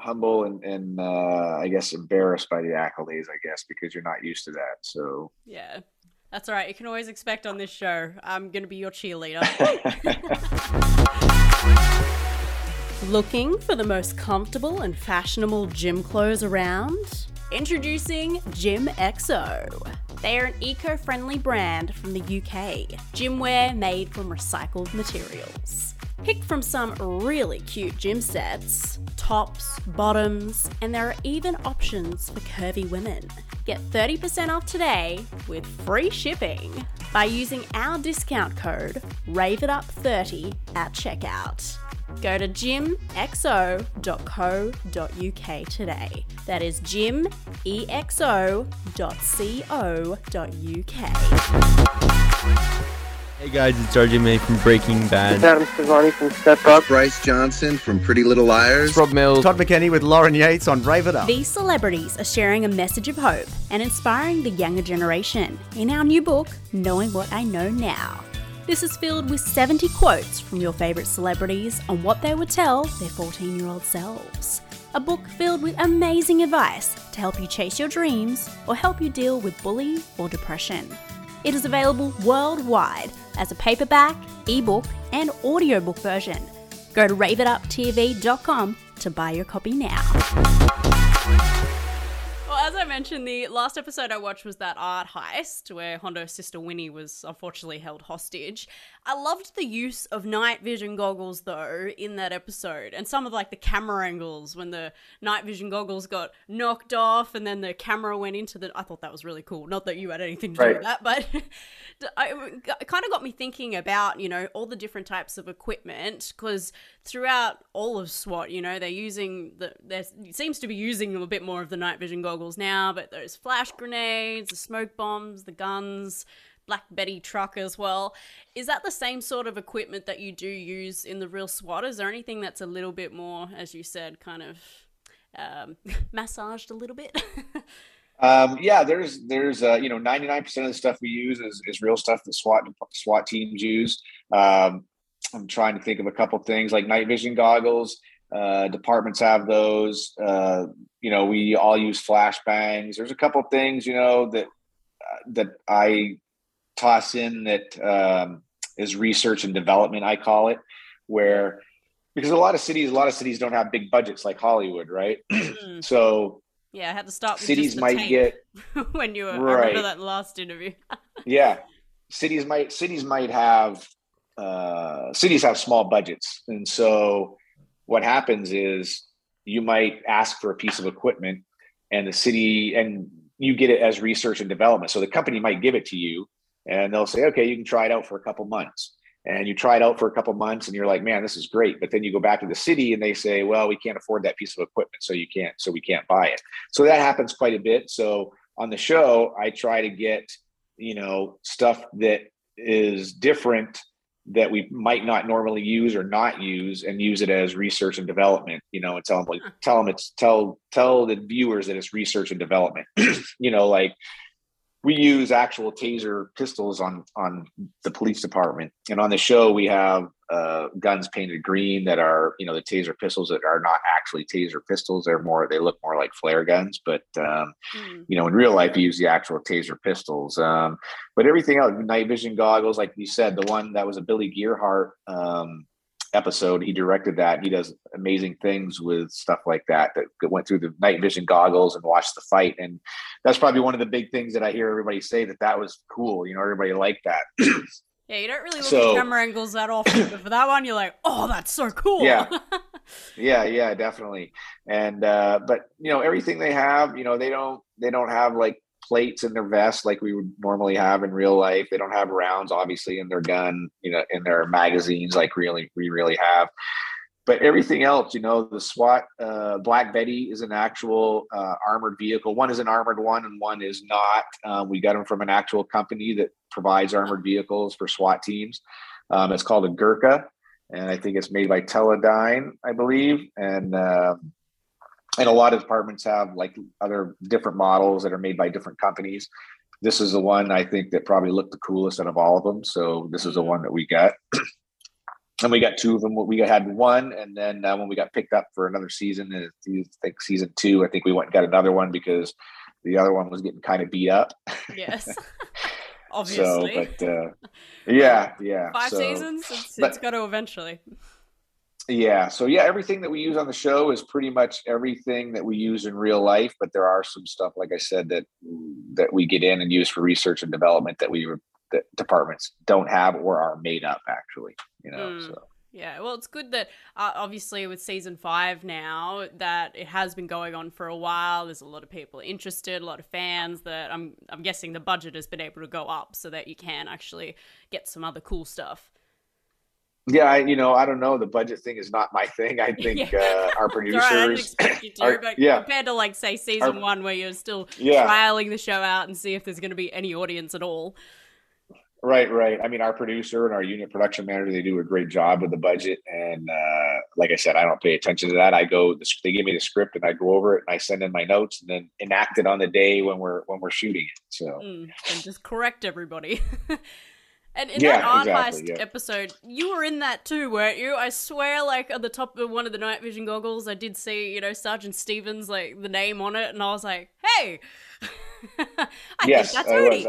humble and, and uh, I guess embarrassed by the accolades, I guess, because you're not used to that. So Yeah. That's all right. You can always expect on this show. I'm going to be your cheerleader. [laughs] Looking for the most comfortable and fashionable gym clothes around? Introducing Gym XO. They are an eco friendly brand from the UK. Gymwear made from recycled materials. Pick from some really cute gym sets, tops, bottoms, and there are even options for curvy women. Get 30% off today with free shipping by using our discount code RAVEITUP30 at checkout. Go to gymxo.co.uk today. That is gymexo.co.uk. Hey guys, it's RJ Mitte from Breaking Bad. It's Adam Sevani from Step Up. Bryce Johnson from Pretty Little Liars. It's Rob Mills. Todd McKenney with Lauren Yates on Rave It Up. These celebrities are sharing a message of hope and inspiring the younger generation in our new book, Knowing What I Know Now. This is filled with 70 quotes from your favourite celebrities on what they would tell their 14 year old selves. A book filled with amazing advice to help you chase your dreams or help you deal with bullying or depression. It is available worldwide as a paperback, ebook, and audiobook version. Go to raveituptv.com to buy your copy now. Well, as I mentioned, the last episode I watched was that art heist where Hondo's sister Winnie was unfortunately held hostage. I loved the use of night vision goggles though in that episode and some of like the camera angles when the night vision goggles got knocked off and then the camera went into the. I thought that was really cool. Not that you had anything to do with that, but [laughs] it kind of got me thinking about, you know, all the different types of equipment because throughout all of SWAT, you know, they're using the, there seems to be using a bit more of the night vision goggles now, but those flash grenades, the smoke bombs, the guns, Black Betty truck as well. Is that the same sort of equipment that you do use in the real SWAT? Is there anything that's a little bit more, as you said, kind of um, [laughs] massaged a little bit? [laughs] Um, yeah, there's there's uh, you know 99% of the stuff we use is, is real stuff that SWAT SWAT teams use. Um, I'm trying to think of a couple things like night vision goggles. Uh, departments have those. Uh, you know, we all use flashbangs. There's a couple things you know that uh, that I toss in that um, is research and development. I call it where because a lot of cities, a lot of cities don't have big budgets like Hollywood, right? [clears throat] Mm, So Yeah, I had to start cities might get [laughs] when you were. I remember that last interview. [laughs] yeah cities might cities might have uh cities have small budgets and so what happens is you might ask for a piece of equipment and the city and you get it as research and development so the company might give it to you and they'll say okay you can try it out for a couple months. And you try it out for a couple months and you're like man this is great. But then you go back to the city and they say well we can't afford that piece of equipment so you can't so we can't buy it. So that happens quite a bit. So on the show i try to get you know stuff that is different that we might not normally use or not use and use it as research and development you know and tell them like tell them it's tell tell the viewers that it's research and development. [clears throat] You know like we use actual taser pistols on on the police department. And on the show we have uh, guns painted green that are you know the taser pistols that are not actually taser pistols. They're more they look more like flare guns. But um, Mm. you know in real life you use the actual taser pistols. Um, but everything else night vision goggles like you said the one that was a billy Gierhart um, episode he directed that. He does amazing things with stuff like that that went through the night vision goggles and watched the fight. And that's probably one of the big things that i hear everybody say that that was cool. You know everybody liked that. [clears throat] Yeah, you don't really look So- at camera angles that often, but for that one, you're like, oh, that's so cool. Yeah. [laughs] yeah yeah definitely. And uh but you know everything they have you know they don't they don't have like plates in their vest like we would normally have in real life. They don't have rounds obviously in their gun you know in their magazines like really we really have. But everything else you know the swat uh, black betty is an actual uh, armored vehicle. One is an armored one and one is not. Um, we got them from an actual company that provides armored vehicles for swat teams. Um, it's called a gurkha and I think it's made by Terradyne, I believe. And um, and a lot of departments have like other different models that are made by different companies. This is the one I think that probably looked the coolest out of all of them. So this is the one that we got. [clears throat] and we got two of them. We had one, and then uh, when we got picked up for another season, uh, I think season two, I think we went and got another one because the other one was getting kind of beat up. Yes. [laughs] [laughs] Obviously. So, but uh, yeah, yeah. Five so, seasons? It's, but- it's got to eventually. Yeah. So yeah, everything that we use on the show is pretty much everything that we use in real life, but there are some stuff, like I said, that that we get in and use for research and development that we that departments don't have or are made up actually. You know. Mm. So Yeah, well, it's good that uh, obviously with season five now that it has been going on for a while. There's a lot of people interested, a lot of fans. That I'm I'm guessing the budget has been able to go up so that you can actually get some other cool stuff. Yeah, I, you know, I don't know. The budget thing is not my thing. I [laughs] think Yeah. uh, our It's all right, I didn't producers. [laughs] to, are- yeah. compared to like say season Our- one where you're still Yeah. trialing the show out and see if there's going to be any audience at all. Right, right. I mean, our producer and our unit production manager, they do a great job with the budget. And uh, like I said, I don't pay attention to that. I go, they give me the script and I go over it and I send in my notes and then enact it on the day when we're when we're shooting it. So Mm, and just correct everybody. [laughs] and in Yeah, that art exactly, heist yeah. episode, you were in that too, weren't you? I swear, like at the top of one of the night vision goggles, I did see, you know, Sergeant Stevens, like the name on it, and I was like, hey. [laughs] I yes, think that's I was.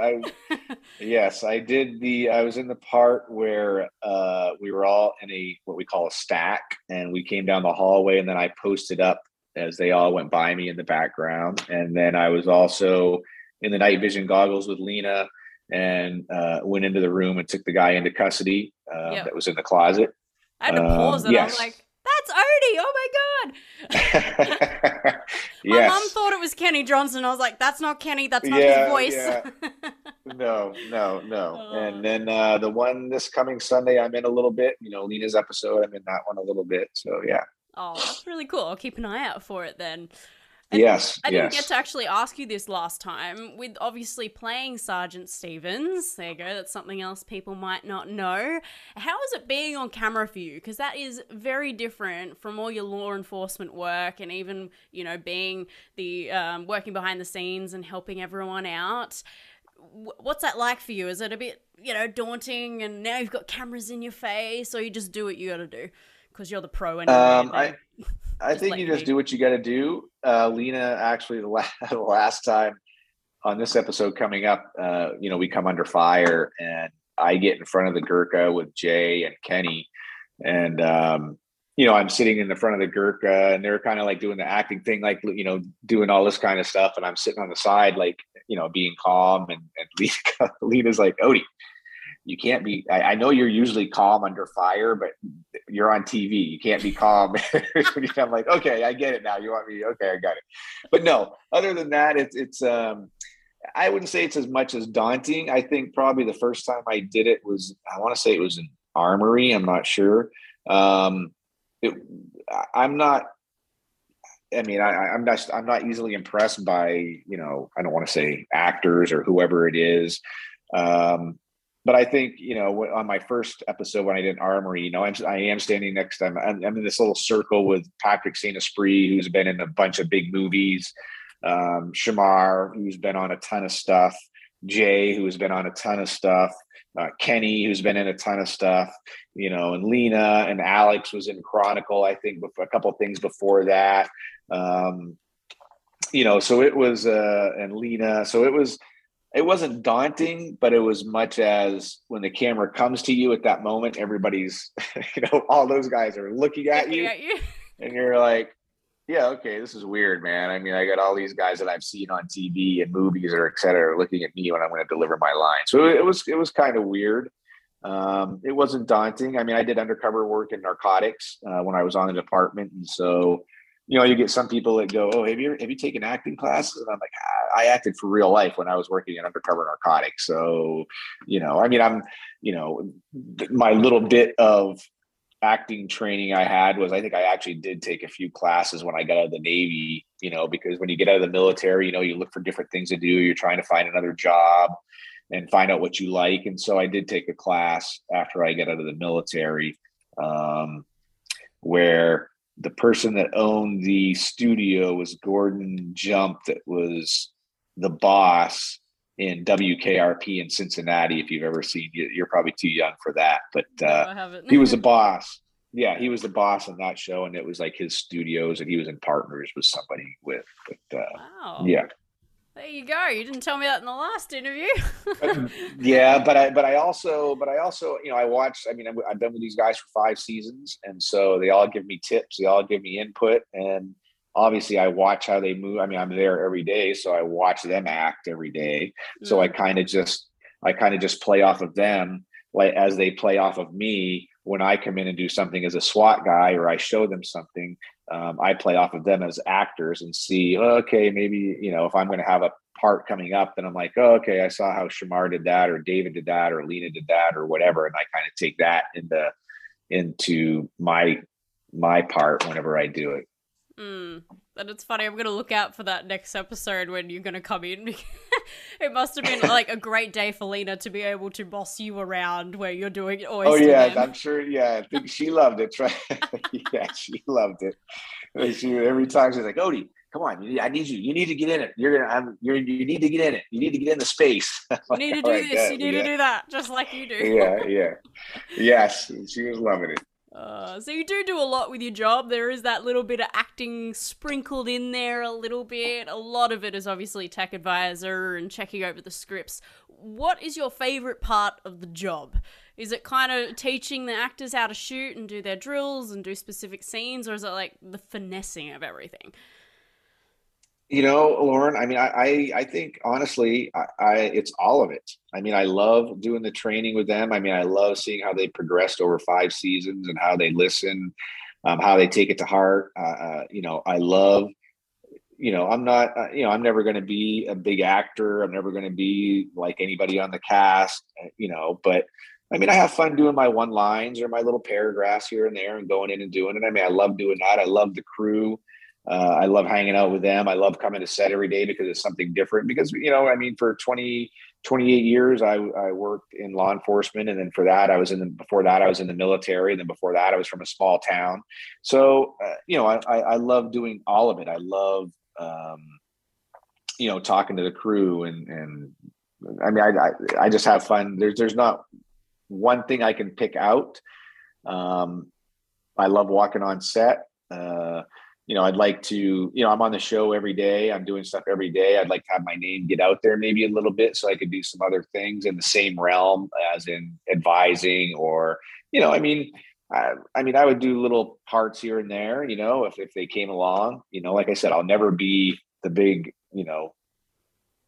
I, [laughs] yes, I did the. I was in the part where uh, we were all in a what we call a stack, and we came down the hallway, and then I posted up as they all went by me in the background, and then I was also in the night vision goggles with Lina, and uh, went into the room and took the guy into custody uh, Yep. that was in the closet. I had to um, pause and I was like, that's Odie. Oh my God. [laughs] My yes. mum thought it was Kenny Johnson. I was like, that's not Kenny. That's not Yeah, his voice. yeah. [laughs] no, no, no. Oh. And then uh, the one this coming Sunday, I'm in a little bit. You know, Lina's episode, I'm in that one a little bit. So yeah. oh, that's really cool. I'll keep an eye out for it then. Yes. I didn't get to actually ask you this last time. With obviously playing Sergeant Stevens, there you go. That's something else people might not know. How is it being on camera for you? Because that is very different from all your law enforcement work, and even you know being the um, working behind the scenes and helping everyone out. What's that like for you? Is it a bit you know daunting, and now you've got cameras in your face, or you just do what you got to do because you're the pro anyway? Um, and I- I think you just do what you got to do. Uh, Lina, actually, the, [laughs] la- the last time on this episode coming up, uh, you know, we come under fire and I get in front of the Gurkha with Jay and Kenny. And um, you know, I'm sitting in the front of the Gurkha and they're kind of like doing the acting thing, like, you know, doing all this kind of stuff. And I'm sitting on the side, like, you know, being calm. And, and [laughs] Lina, Lina's like, Odie, you can't be, I, I, know you're usually calm under fire, but you're on TV. You can't be calm. [laughs] I'm like, okay, I get it now. You want me? Okay, I got it. But no, other than that, it's, it's, um, I wouldn't say it's as much as daunting. I think probably the first time I did it was, I want to say it was an armory. I'm not sure. Um, it, I'm not. I mean, I, I'm not. I'm not easily impressed by you know. I don't want to say actors or whoever it is. Um, but I think you know on my first episode when I did Armory, you know, I'm I am standing next. I'm, I'm in this little circle with Patrick Saint Esprit, who's been in a bunch of big movies. Um, Shemar, who's been on a ton of stuff. Jay, who's been on a ton of stuff uh, Kenny, who's been in a ton of stuff, you know, and Lina and Alex was in Chronicle, I think, a couple things before that. Um, you know, so it was, uh, and Lina, so it was, it wasn't daunting, but it was much as when the camera comes to you at that moment, everybody's, [laughs] you know, all those guys are looking at, looking you, at you, [laughs] and you're like, yeah, okay, this is weird, man. I mean, I got all these guys that I've seen on TV and movies or et cetera looking at me when I'm going to deliver my line. So it was it was kind of weird. Um, it wasn't daunting. I mean, I did undercover work in narcotics uh, when I was on the department, and so you know, you get some people that go, "Oh, have you have you taken acting classes?" And I'm like, I acted for real life when I was working in undercover narcotics. So, you know, I mean, I'm, you know, my little bit of acting training I had was I think I actually did take a few classes when I got out of the Navy, you know, because when you get out of the military, you know, you look for different things to do. You're trying to find another job and find out what you like. And so I did take a class after I got out of the military um, where the person that owned the studio was Gordon Jump, that was the boss in WKRP in Cincinnati. If you've ever seen, you're probably too young for that, but uh, no, he was a [laughs] boss. Yeah, he was the boss on that show, and it was like his studios, and he was in partners with somebody with. But uh, wow. yeah, there you go. You didn't tell me that in the last interview. [laughs] yeah, but I but I also but I also you know I watched. I mean, I've been with these guys for five seasons, and so they all give me tips. They all give me input, and obviously I watch how they move. I mean, I'm there every day, so I watch them act every day. So I mm. kind of just I kind of just play off of them like as they play off of me when I come in and do something as a SWAT guy or I show them something. Um, I play off of them as actors and see, okay, maybe you know if I'm going to have a part coming up, then I'm like, oh, okay, I saw how Shemar did that, or David did that, or Lina did that, or whatever, and I kind of take that into into my my part whenever I do it. Mm. And it's funny. I'm gonna look out for that next episode when you're gonna come in. [laughs] it must have been like a great day for Lina to be able to boss you around where you're doing it. Oh yeah, I'm sure. Yeah, I think she loved it. [laughs] yeah, she loved it. She every time she's like, "Odie, come on, I need you. You need to get in it. You're gonna. I'm. You're. You need to get in it. You need to get in the space. [laughs] you need to do this. You need yeah. to do that, just like you do. yeah, yeah, yes. She was loving it. Uh, so you do do a lot with your job. There is that little bit of acting sprinkled in there a little bit. A lot of it is obviously tech advisor and checking over the scripts. What is your favorite part of the job? Is it kind of teaching the actors how to shoot and do their drills and do specific scenes, or is it like the finessing of everything? You know lauren i mean i i, I think honestly I, I, it's all of it i mean i love doing the training with them i mean i love seeing how they progressed over five seasons and how they listen um, how they take it to heart uh, uh, you know i love you know i'm not uh, you know i'm never going to be a big actor i'm never going to be like anybody on the cast uh, you know but I mean, I have fun doing my one lines or my little paragraphs here and there and going in and doing it. I mean, I love doing that. I love the crew. Uh, I love hanging out with them. I love coming to set every day because it's something different. Because, you know, I mean, for 20, 28 years, I, I worked in law enforcement. And then for that, I was in the, before that, I was in the military. And then before that, I was from a small town. So, uh, you know, I, I, I, love doing all of it. I love, um, you know, talking to the crew and, and I mean, I, I, I just have fun. There's, there's not one thing I can pick out. Um, I love walking on set. Uh, you know, I'd like to, you know, I'm on the show every day. I'm doing stuff every day. I'd like to have my name get out there maybe a little bit so I could do some other things in the same realm as in advising or, you know, I mean, I, I mean, I would do little parts here and there, you know, if, if they came along, you know, like I said, I'll never be the big, you know,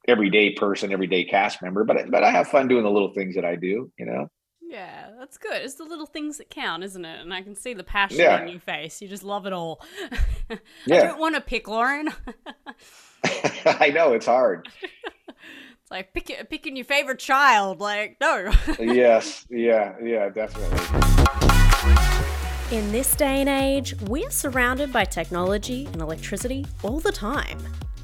everyday person, everyday cast member, but, but I have fun doing the little things that I do, you know? Yeah, that's good. It's the little things that count, isn't it? And I can see the passion Yeah. in your face. You just love it all. [laughs] I don't want to pick Lauren. [laughs] [laughs] I know it's hard. it's like pick, picking your favorite child. Like, no. yes. Yeah. Yeah, definitely. In this day and age, we're surrounded by technology and electricity all the time,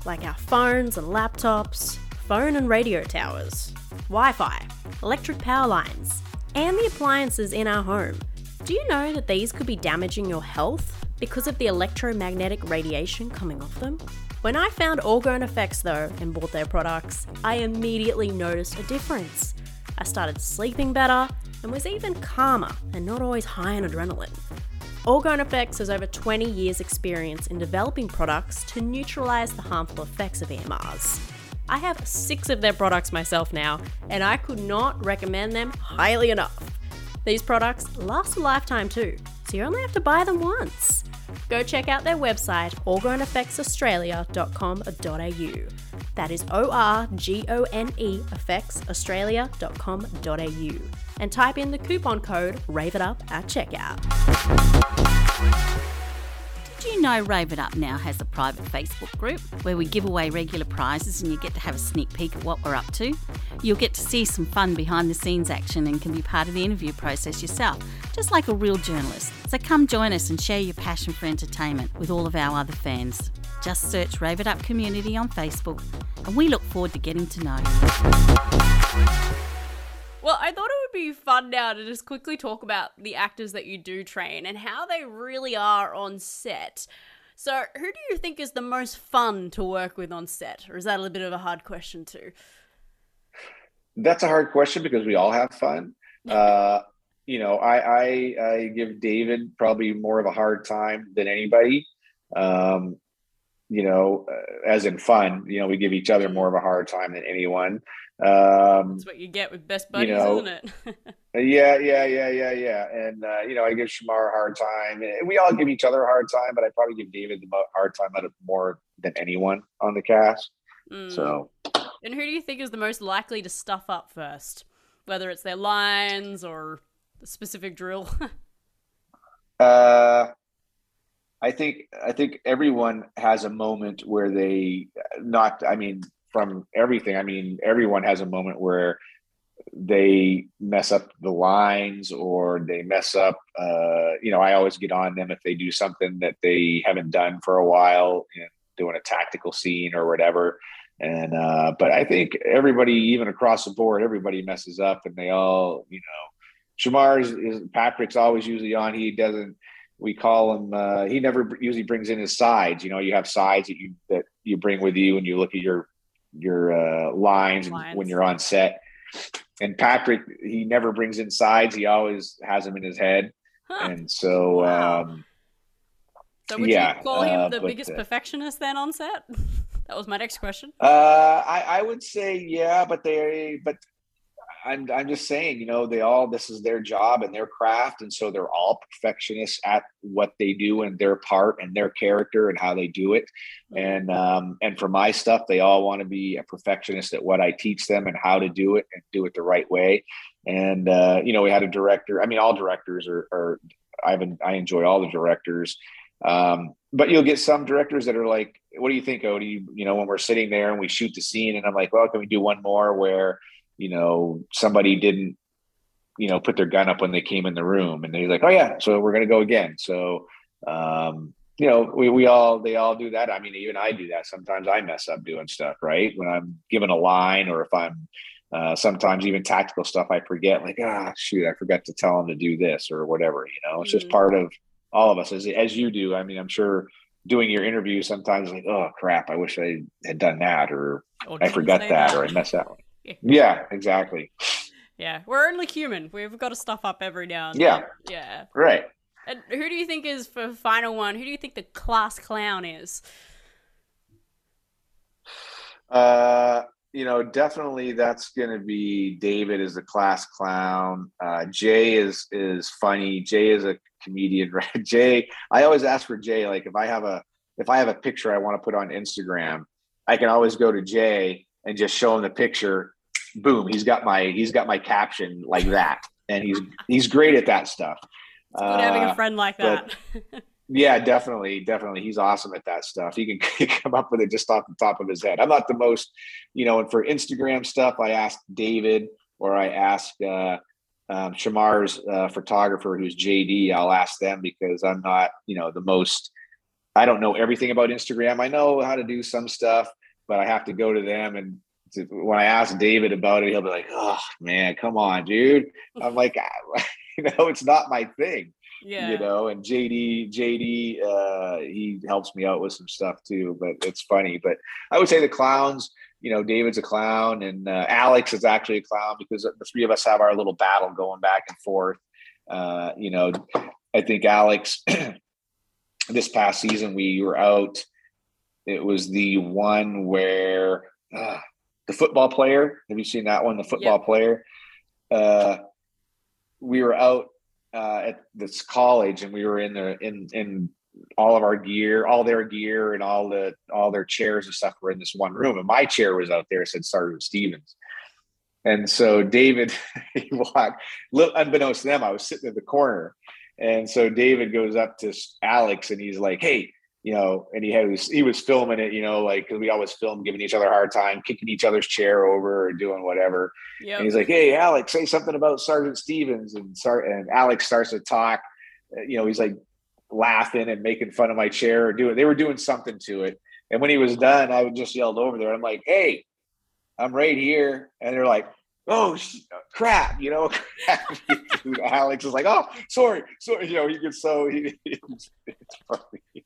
like our phones and laptops, phone and radio towers, Wi Fi, electric power lines, and the appliances in our home. Do you know that these could be damaging your health because of the electromagnetic radiation coming off them? When I found Orgone Effects though and bought their products, I immediately noticed a difference. I started sleeping better and was even calmer and not always high on adrenaline. Orgone Effects has over 20 years' experience in developing products to neutralize the harmful effects of EMRs. I have six of their products myself now, and I could not recommend them highly enough. These products last a lifetime too, so you only have to buy them once. Go check out their website, orgoneeffectsaustralia.com.au. That is O R G O N E effectsaustralia.com.au. And type in the coupon code RAVEITUP at checkout. Did you know Rave It Up now has a private Facebook group where we give away regular prizes and you get to have a sneak peek at what we're up to? You'll get to see some fun behind the scenes action and can be part of the interview process yourself, just like a real journalist. So come join us and share your passion for entertainment with all of our other fans. Just search Rave It Up Community on Facebook and we look forward to getting to know you. Well, I thought it would be fun now to just quickly talk about the actors that you do train and how they really are on set. So, who do you think is the most fun to work with on set? Or is that a little bit of a hard question, too? That's a hard question because we all have fun. Uh, you know, I, I I give David probably more of a hard time than anybody. Um, you know, uh, as in fun. You know, we give each other more of a hard time than anyone. Um, That's what you get with best buddies, know, isn't it? [laughs] yeah, yeah, yeah, yeah, yeah. And uh, you know, I give Shemar a hard time. We all give each other a hard time, but I probably give David the hard time out of more than anyone on the cast. Mm. So And who do you think is the most likely to stuff up first? Whether it's their lines or the specific drill? [laughs] Uh, I think I think everyone has a moment where they not. I mean, from everything. I mean, everyone has a moment where they mess up the lines or they mess up. Uh, you know, I always get on them if they do something that they haven't done for a while, you know, doing a tactical scene or whatever. And uh, but I think everybody, even across the board, everybody messes up, and they all, you know, Shemar is, is Patrick's always usually on. He doesn't. We call him. Uh, he never usually brings in his sides. You know, you have sides that you that you bring with you, and you look at your your uh, lines, Lines. when you're on set. And Patrick, he never brings in sides. He always has them in his head, Huh. and so Wow. um, So would yeah, you call him uh, the but, biggest uh, perfectionist then on set? [laughs] that was my next question. Uh, I, I would say yeah, but they, but I'm, I'm just saying, you know, they all, this is their job and their craft. And so they're all perfectionists at what they do and their part and their character and how they do it. And, um, and for my stuff, they all want to be a perfectionist at what I teach them and how to do it and do it the right way. And, uh, you know, we had a director, I mean, all directors are, are I've, I enjoy all the directors. Um, but you'll get some directors that are like, what do you think, Odie? You know, when we're sitting there and we shoot the scene and I'm like, well, can we do one more where, you know, somebody didn't, you know, put their gun up when they came in the room and they're like, oh yeah, so we're going to go again. So, um, you know, we, we all, they all do that. I mean, even I do that. Sometimes I mess up doing stuff, right? When I'm given a line or if I'm, uh, sometimes even tactical stuff, I forget like, ah, shoot, I forgot to tell them to do this or whatever, you know, it's just Mm. part of all of us as, as you do. I mean, I'm sure doing your interview sometimes like, oh crap, I wish I had done that or Or I forgot say that, or I messed that one. Yeah. [laughs] Exactly. Yeah, we're only human. We've got to stuff up every now and Yeah. then. Yeah. Right. And who do you think is for final one? Who do you think the class clown is? Uh, you know, definitely that's going to be David is the class clown. Uh, Jay is is funny. Jay is a comedian, [laughs] right? Jay, I always ask for Jay, like if I have a if I have a picture I want to put on Instagram, I can always go to Jay and just show him the picture. Boom, he's got my he's got my caption like that, and he's he's great at that stuff. Good having a Uh, friend like but- that. [laughs] yeah, definitely, definitely. He's awesome at that stuff. He can [laughs] come up with it just off the top of his head. I'm not the most, you know, and for Instagram stuff, I ask David or I ask uh, um, Shemar's uh, photographer, who's JD. I'll ask them because I'm not, you know, the most. I don't know everything about Instagram. I know how to do some stuff, but I have to go to them and. To, when I ask David about it, he'll be like, "Oh man, come on, dude." I'm like, [laughs] [laughs] you know, it's not my thing yeah. you know and jd jd uh he helps me out with some stuff too but it's funny but i would say the clowns you know david's a clown and uh, alex is actually a clown because the three of us have our little battle going back and forth uh you know i think alex [clears throat] this past season we were out it was the one where uh, the football player have you seen that one the football player? Uh we were out uh, at this college and we were in the in in all of our gear all their gear and all the all their chairs and stuff were in this one room and my chair was out there said sergeant stevens. And so david [laughs] he walked little unbeknownst to them i was sitting in the corner. And so david goes up to alex and he's like hey you know and he had he was filming it you know like because we always film giving each other a hard time kicking each other's chair over or doing whatever Yep. and he's like, "Hey, Alex, say something about Sergeant Stevens." And Sar- and Alex starts to talk. Uh, You know, he's like laughing and making fun of my chair or doing. They were doing something to it. And when he was done, I would just yelled over there. I'm like, "Hey, I'm right here." And they're like, "Oh crap!" You know, [laughs] Dude, Alex is like, "Oh, sorry, sorry." You know, he gets so he, [laughs] it's funny.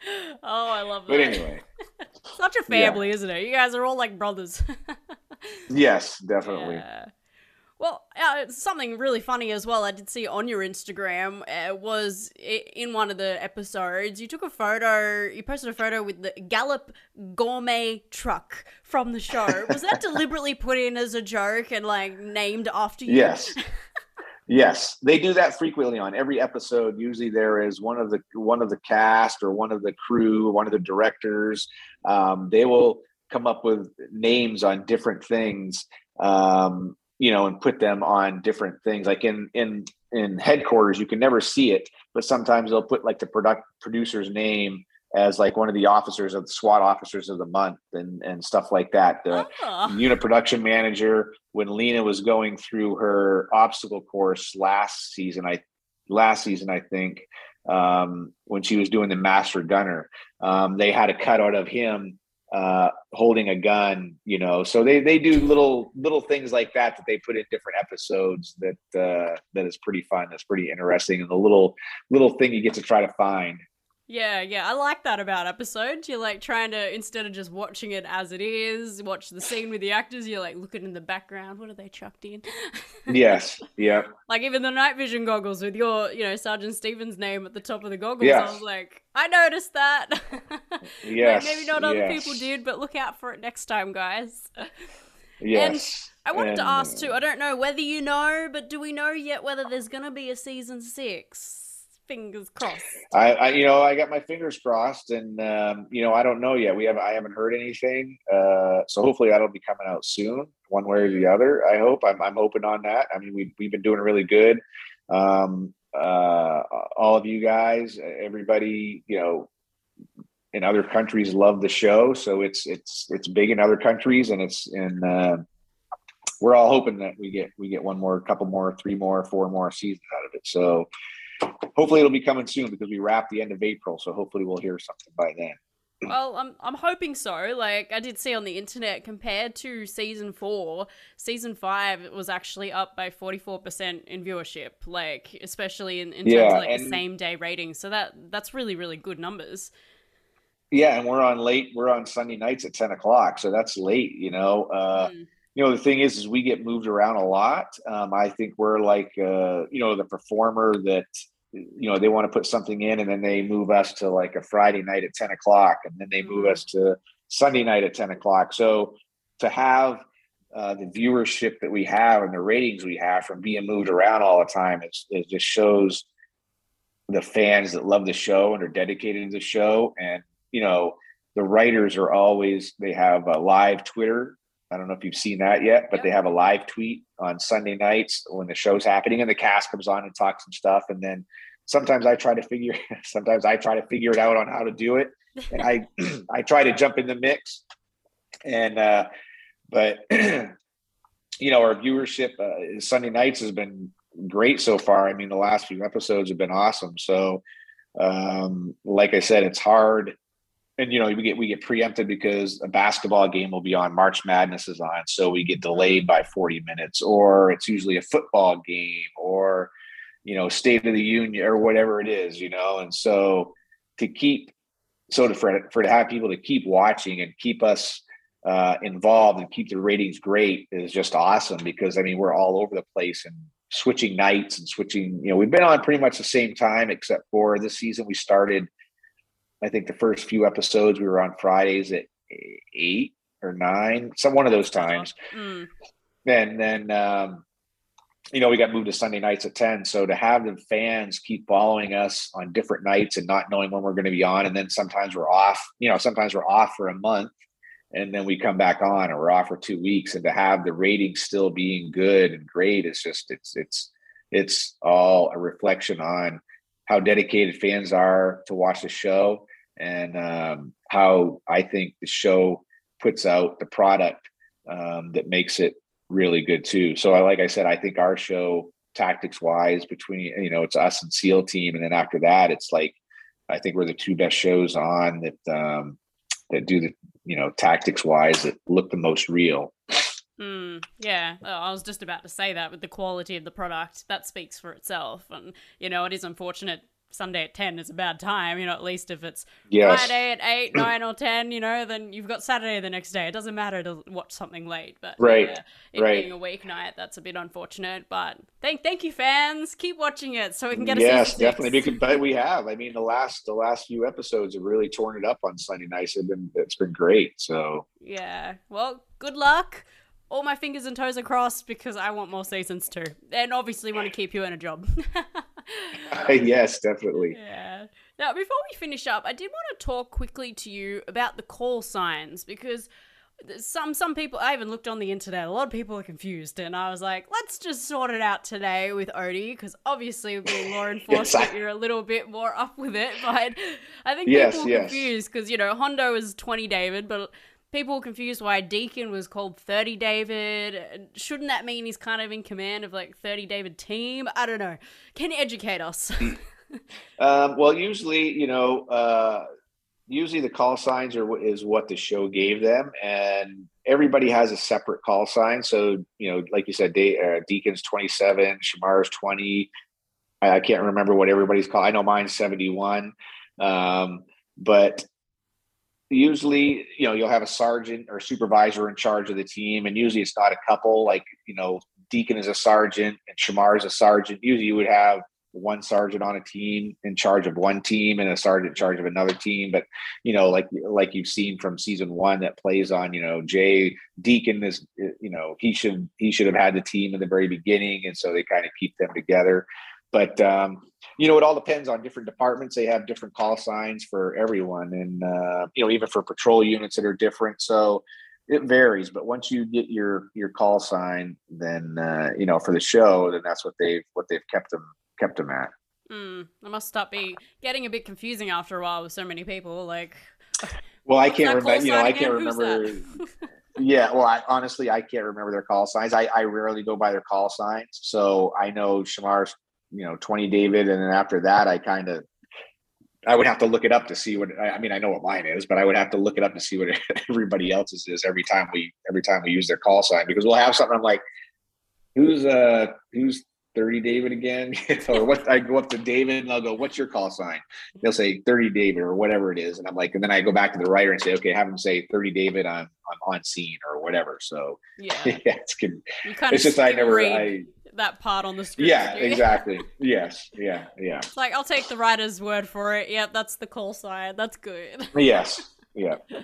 [laughs] oh, I love that. But anyway, [laughs] Such a family, isn't it? You guys are all like brothers. [laughs] yes, definitely. Yeah. Well, uh, something really funny as well. I did see on your Instagram uh, was in one of the episodes. You took a photo. You posted a photo with the Gallup gourmet truck from the show. Was that deliberately put in as a joke and like named after you? Yes. Yes, they do that frequently on every episode. Usually, there is one of the one of the cast or one of the crew, one of the directors. Um, they will come up with names on different things, um, you know, and put them on different things. Like in in in headquarters, you can never see it, but sometimes they'll put like the product producer's name as like one of the officers of the SWAT officers of the month and and stuff like that. The, Oh. unit production manager when Lina was going through her obstacle course last season. I last season I think um, when she was doing the master gunner, um, they had a cutout of him uh, holding a gun. You know, so they they do little little things like that that they put in different episodes that uh, that is pretty fun. That's pretty interesting, and the little little thing you get to try to find. Yeah, yeah, I like that about episodes. You're like trying to instead of just watching it as it is, watch the scene with the actors. You're like looking in the background. What are they chucked in? [laughs] Yes, yeah. like even the night vision goggles with your, you know, Sergeant Stevens' name at the top of the goggles. Yes. I was like, I noticed that. [laughs] Like, Yes, maybe not other yes. people did, but look out for it next time, guys. [laughs] Yes. And I wanted to ask too. I don't know whether you know, but do we know yet whether there's gonna be a season six? Fingers crossed. I, I, you know, I got my fingers crossed, and um, you know, I don't know yet. We have, I haven't heard anything, uh, so hopefully that'll be coming out soon, one way or the other. I hope. I'm, I'm hoping on that. I mean, we we've been doing really good. Um, uh, all of you guys, everybody, you know, in other countries love the show, so it's it's it's big in other countries, and it's in. Uh, we're all hoping that we get we get one more, couple more, three more, four more seasons out of it. So hopefully it'll be coming soon because we wrap the end of April. So hopefully we'll hear something by then. Well, I'm I'm hoping so. Like I did see on the internet, compared to season four, season five was actually up by forty four percent in viewership. Like especially in, in terms of like the same day ratings. So that that's really really good numbers. Yeah, and we're on late. We're on Sunday nights at ten o'clock, so that's late. You know, uh, Mm. You know the thing is, is we get moved around a lot. Um, I think we're like, uh, you know, the performer that you know they want to put something in, and then they move us to like a Friday night at ten o'clock, and then they move Mhm. us to Sunday night at ten o'clock. So to have uh, the viewership that we have and the ratings we have from being moved around all the time, it's, it just shows the fans that love the show and are dedicated to the show. And, you know, the writers are always, they have a live Twitter. I don't know if you've seen that yet, but they have a live tweet on Sunday nights when the show's happening and the cast comes on and talks some stuff. And then sometimes I try to figure, [laughs] sometimes I try to figure it out on how to do it. And I, [laughs] [clears throat] I try to jump in the mix and, uh, but [clears throat] you know, our viewership uh, Sunday nights has been great so far. I mean, the last few episodes have been awesome. So, um, like I said, it's hard, and you know, we get we get preempted because a basketball game will be on, March Madness is on, so we get delayed by forty minutes, or it's usually a football game, or you know, State of the Union or whatever it is, you know, and so to keep so to for, for to have people to keep watching and keep us uh, involved and keep the ratings great is just awesome because I mean we're all over the place and switching nights and switching. You know, we've been on pretty much the same time except for this season we started. I think the first few episodes we were on Fridays at eight or nine, some one of those times, Mm. and then um, you know we got moved to Sunday nights at ten. So to have the fans keep following us on different nights and not knowing when we're going to be on, and then sometimes we're off. You know, sometimes we're off for a month and then we come back on and we're off for two weeks and to have the ratings still being good and great it's just it's it's it's all a reflection on how dedicated fans are to watch the show and um, how i think the show puts out the product um, that makes it really good too. So I, like i said i think our show tactics wise between you know it's us and seal team. And then after that it's like i think we're the two best shows on that um, that do the you know tactics wise that look the most real Mm, yeah, well, I was just about to say that with the quality of the product, that speaks for itself. And, you know, it is unfortunate Sunday at 10 is a bad time, you know, at least if it's yes Friday at 8, 9, or 10, you know, then you've got Saturday the next day. It doesn't matter to watch something late, but Right, yeah, it right. being a weeknight, that's a bit unfortunate. But thank thank you, fans. Keep watching it so we can get a yes definitely because, but we have i mean the last the last few episodes have really torn it up on sunday nights have been it's been great so Yeah. Well, good luck. All my fingers and toes are crossed because I want more seasons too. And obviously want to keep you in a job. [laughs] yes definitely yeah. Now, before we finish up, I did want to talk quickly to you about the call signs because some some people I even looked on the internet. A lot of people are confused, and I was like, let's just sort it out today with Odie because obviously, being law [laughs] enforcement, I- you're a little bit more up with it. [laughs] But I think Yes, people are yes. confused because you know Hondo is twenty David, but people were confused why Deacon was called thirty David. Shouldn't that mean he's kind of in command of like thirty David team? I don't know. Can you educate us? [laughs] Um, well, usually, you know, uh, usually the call signs are is what the show gave them, and everybody has a separate call sign. So, you know, like you said, De- uh, Deacon's twenty seven, Shemar's twenty. I, I can't remember what everybody's called. I know mine's seventy one, um, but usually, you know, you'll have a sergeant or supervisor in charge of the team, and usually it's not a couple. Like, you know, Deacon is a sergeant and Shemar is a sergeant. Usually, you would have one sergeant on a team in charge of one team and a sergeant in charge of another team but you know like like you've seen from season one that plays on you know jay deacon is you know he should he should have had the team in the very beginning and so they kind of keep them together but um you know it all depends on different departments they have different call signs for everyone and uh you know even for patrol units that are different so it varies but once you get your your call sign then uh you know for the show then that's what they've what they've kept them kept them at Mm, it must stop be getting a bit confusing after a while with so many people. Like, Well, I can't remember. You know, I can't? Who's remember. [laughs] yeah, well, I honestly I can't remember their call signs. I I rarely go by their call signs, so I know Shemar's you know twenty David, and then after that, I kind of I would have to look it up to see what. I mean, I know what mine is, but I would have to look it up to see what [laughs] everybody else's is every time we every time we use their call sign because we'll have something. I'm like, who's uh who's 30 David again? [laughs] or what I go up to David and I'll go, what's your call sign? They'll say 30 David or whatever it is. And I'm like, and then I go back to the writer and say, okay, have him say 30 David on on, on scene or whatever. So yeah, [laughs] yeah, it's good. It's just I never I that part on the script. yeah, exactly. [laughs] Yes. Yeah. Yeah. It's like I'll take the writer's word for it. Yep, that's the call sign. That's good. [laughs] Yes. Yeah. [laughs]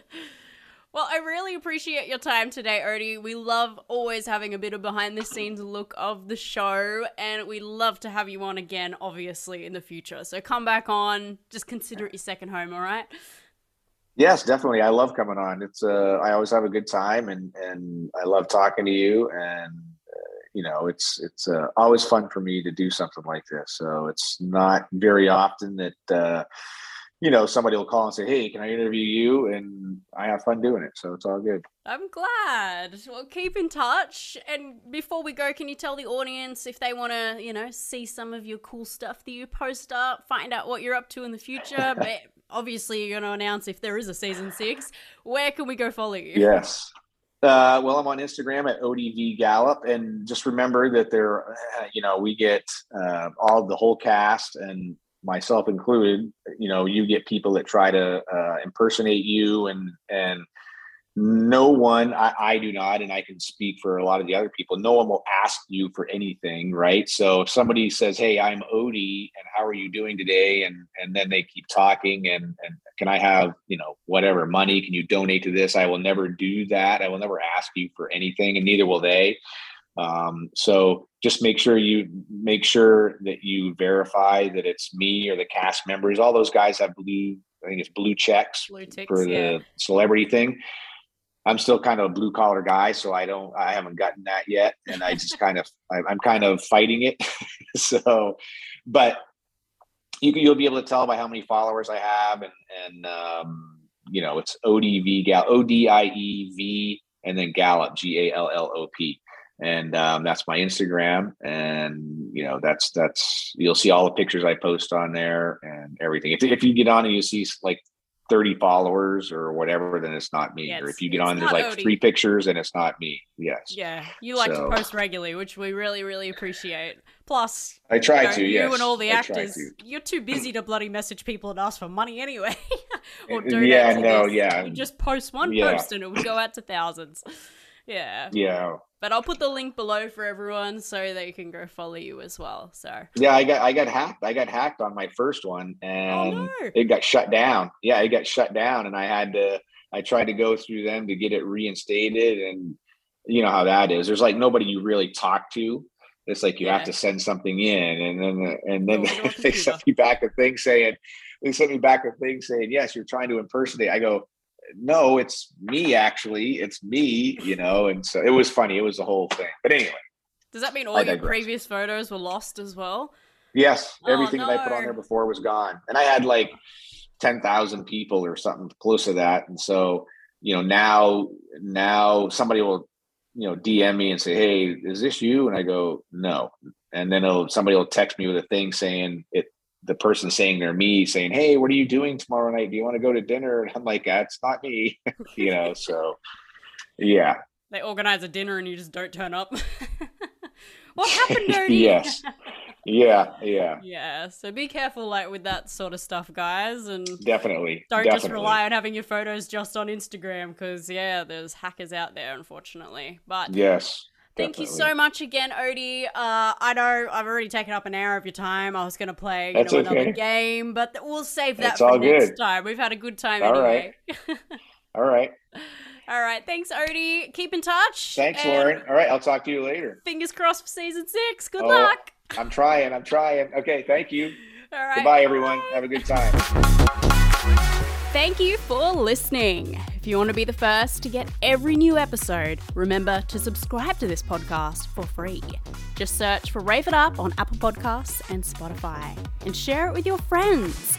Well, I really appreciate your time today, Odie. We love always having a bit of behind the scenes look of the show, and we love to have you on again, obviously, in the future. So come back on. Just consider it your second home, all right? Yes, definitely. I love coming on. It's uh, I always have a good time, and and I love talking to you. And you know, it's it's uh, always fun for me to do something like this. So it's not very often that uh, you know somebody will call and say, "Hey, can I interview you?" And I have fun doing it. So it's all good. I'm glad. Well, keep in touch. And before we go, can you tell the audience if they want to, you know, see some of your cool stuff that you post up, find out what you're up to in the future? [laughs] but obviously, you're going to announce if there is a season six. Where can we go follow you? Yes. Uh, well, I'm on Instagram at ODV Gallop, and just remember that there, uh, you know, we get uh, all the whole cast and myself included. You know, you get people that try to uh, impersonate you, and and no one, I, I do not, and I can speak for a lot of the other people. No one will ask you for anything, right? So if somebody says, "Hey, I'm Odie, and how are you doing today?" and and then they keep talking, and and can I have you know whatever money? Can you donate to this? I will never do that. I will never ask you for anything, and neither will they. Um, so just make sure you make sure that you verify that it's me or the cast members. All those guys have blue, I think it's blue checks Blue ticks, for the yeah. celebrity thing. I'm still kind of a blue collar guy, so I don't, I haven't gotten that yet, and I just kind of, I'm kind of fighting it. [laughs] so, but you can, you'll be able to tell by how many followers I have, and and um, you know, it's ODV Gal, O D I E V, and then Gallop, G A L L O P, and um, that's my Instagram, and you know, that's that's you'll see all the pictures I post on there and everything. If if you get on and you see like 30 followers or whatever, then it's not me. Yeah, or if you get on, there's like Odie. three pictures and it's not me. Yes. Yeah, you like So- to post regularly, which we really, really appreciate. Plus, I try you know, to, you yes. and all the I actors, to. you're too busy to bloody message people and ask for money anyway. [laughs] or donate yeah, no, this. yeah. You just post one Yeah. post and it would go out to thousands. Yeah. Yeah. But I'll put the link below for everyone so they can go follow you as well. So Yeah, I got I got hacked. I got hacked on my first one oh, and Oh, no. it got shut down. Yeah, it got shut down and I had to I tried to go through them to get it reinstated and you know how that is. There's like nobody you really talk to. It's like you Yeah. have to send something in and then and then oh, a [laughs] they sent me back a thing saying they sent me back a thing saying, Yes, you're trying to impersonate. I go, No, it's me actually. It's me, you know, and so it was funny. It was the whole thing. But anyway. does that mean I all your digress. previous photos were lost as well? Yes, Oh, everything that I put on there before was gone, and I had like ten thousand people or something close to that. And so, you know, now now somebody will, you know, DM me and say, "Hey, is this you?" And I go, "No," and then somebody will text me with a thing saying it. The person saying they're me, saying, "Hey, what are you doing tomorrow night? Do you want to go to dinner?" And I'm like, "That's not me," [laughs] you know. So, yeah, They organize a dinner and you just don't turn up. [laughs] what happened, [laughs] Odie? yes, yeah, yeah, Yeah, so be careful like with that sort of stuff, guys, and definitely. don't definitely. just rely on having your photos just on Instagram because yeah, there's hackers out there, unfortunately. But Yes. Thank you so much again, Odie. Uh, I know I've already taken up an hour of your time. I was gonna play you That's know another okay. game, but we'll save that It's for next good. time. We've had a good time All anyway. [laughs] All right. All right, thanks, Odie. Keep in touch. Thanks, Lauren. All right, I'll talk to you later. Fingers crossed for season six. Good Oh, luck. I'm trying. I'm trying. Okay, thank you. [laughs] All right. Goodbye, everyone. bye. Have a good time. Thank you for listening. If you want to be the first to get every new episode, remember to subscribe to this podcast for free. Just search for Rave It Up on Apple Podcasts and Spotify and share it with your friends.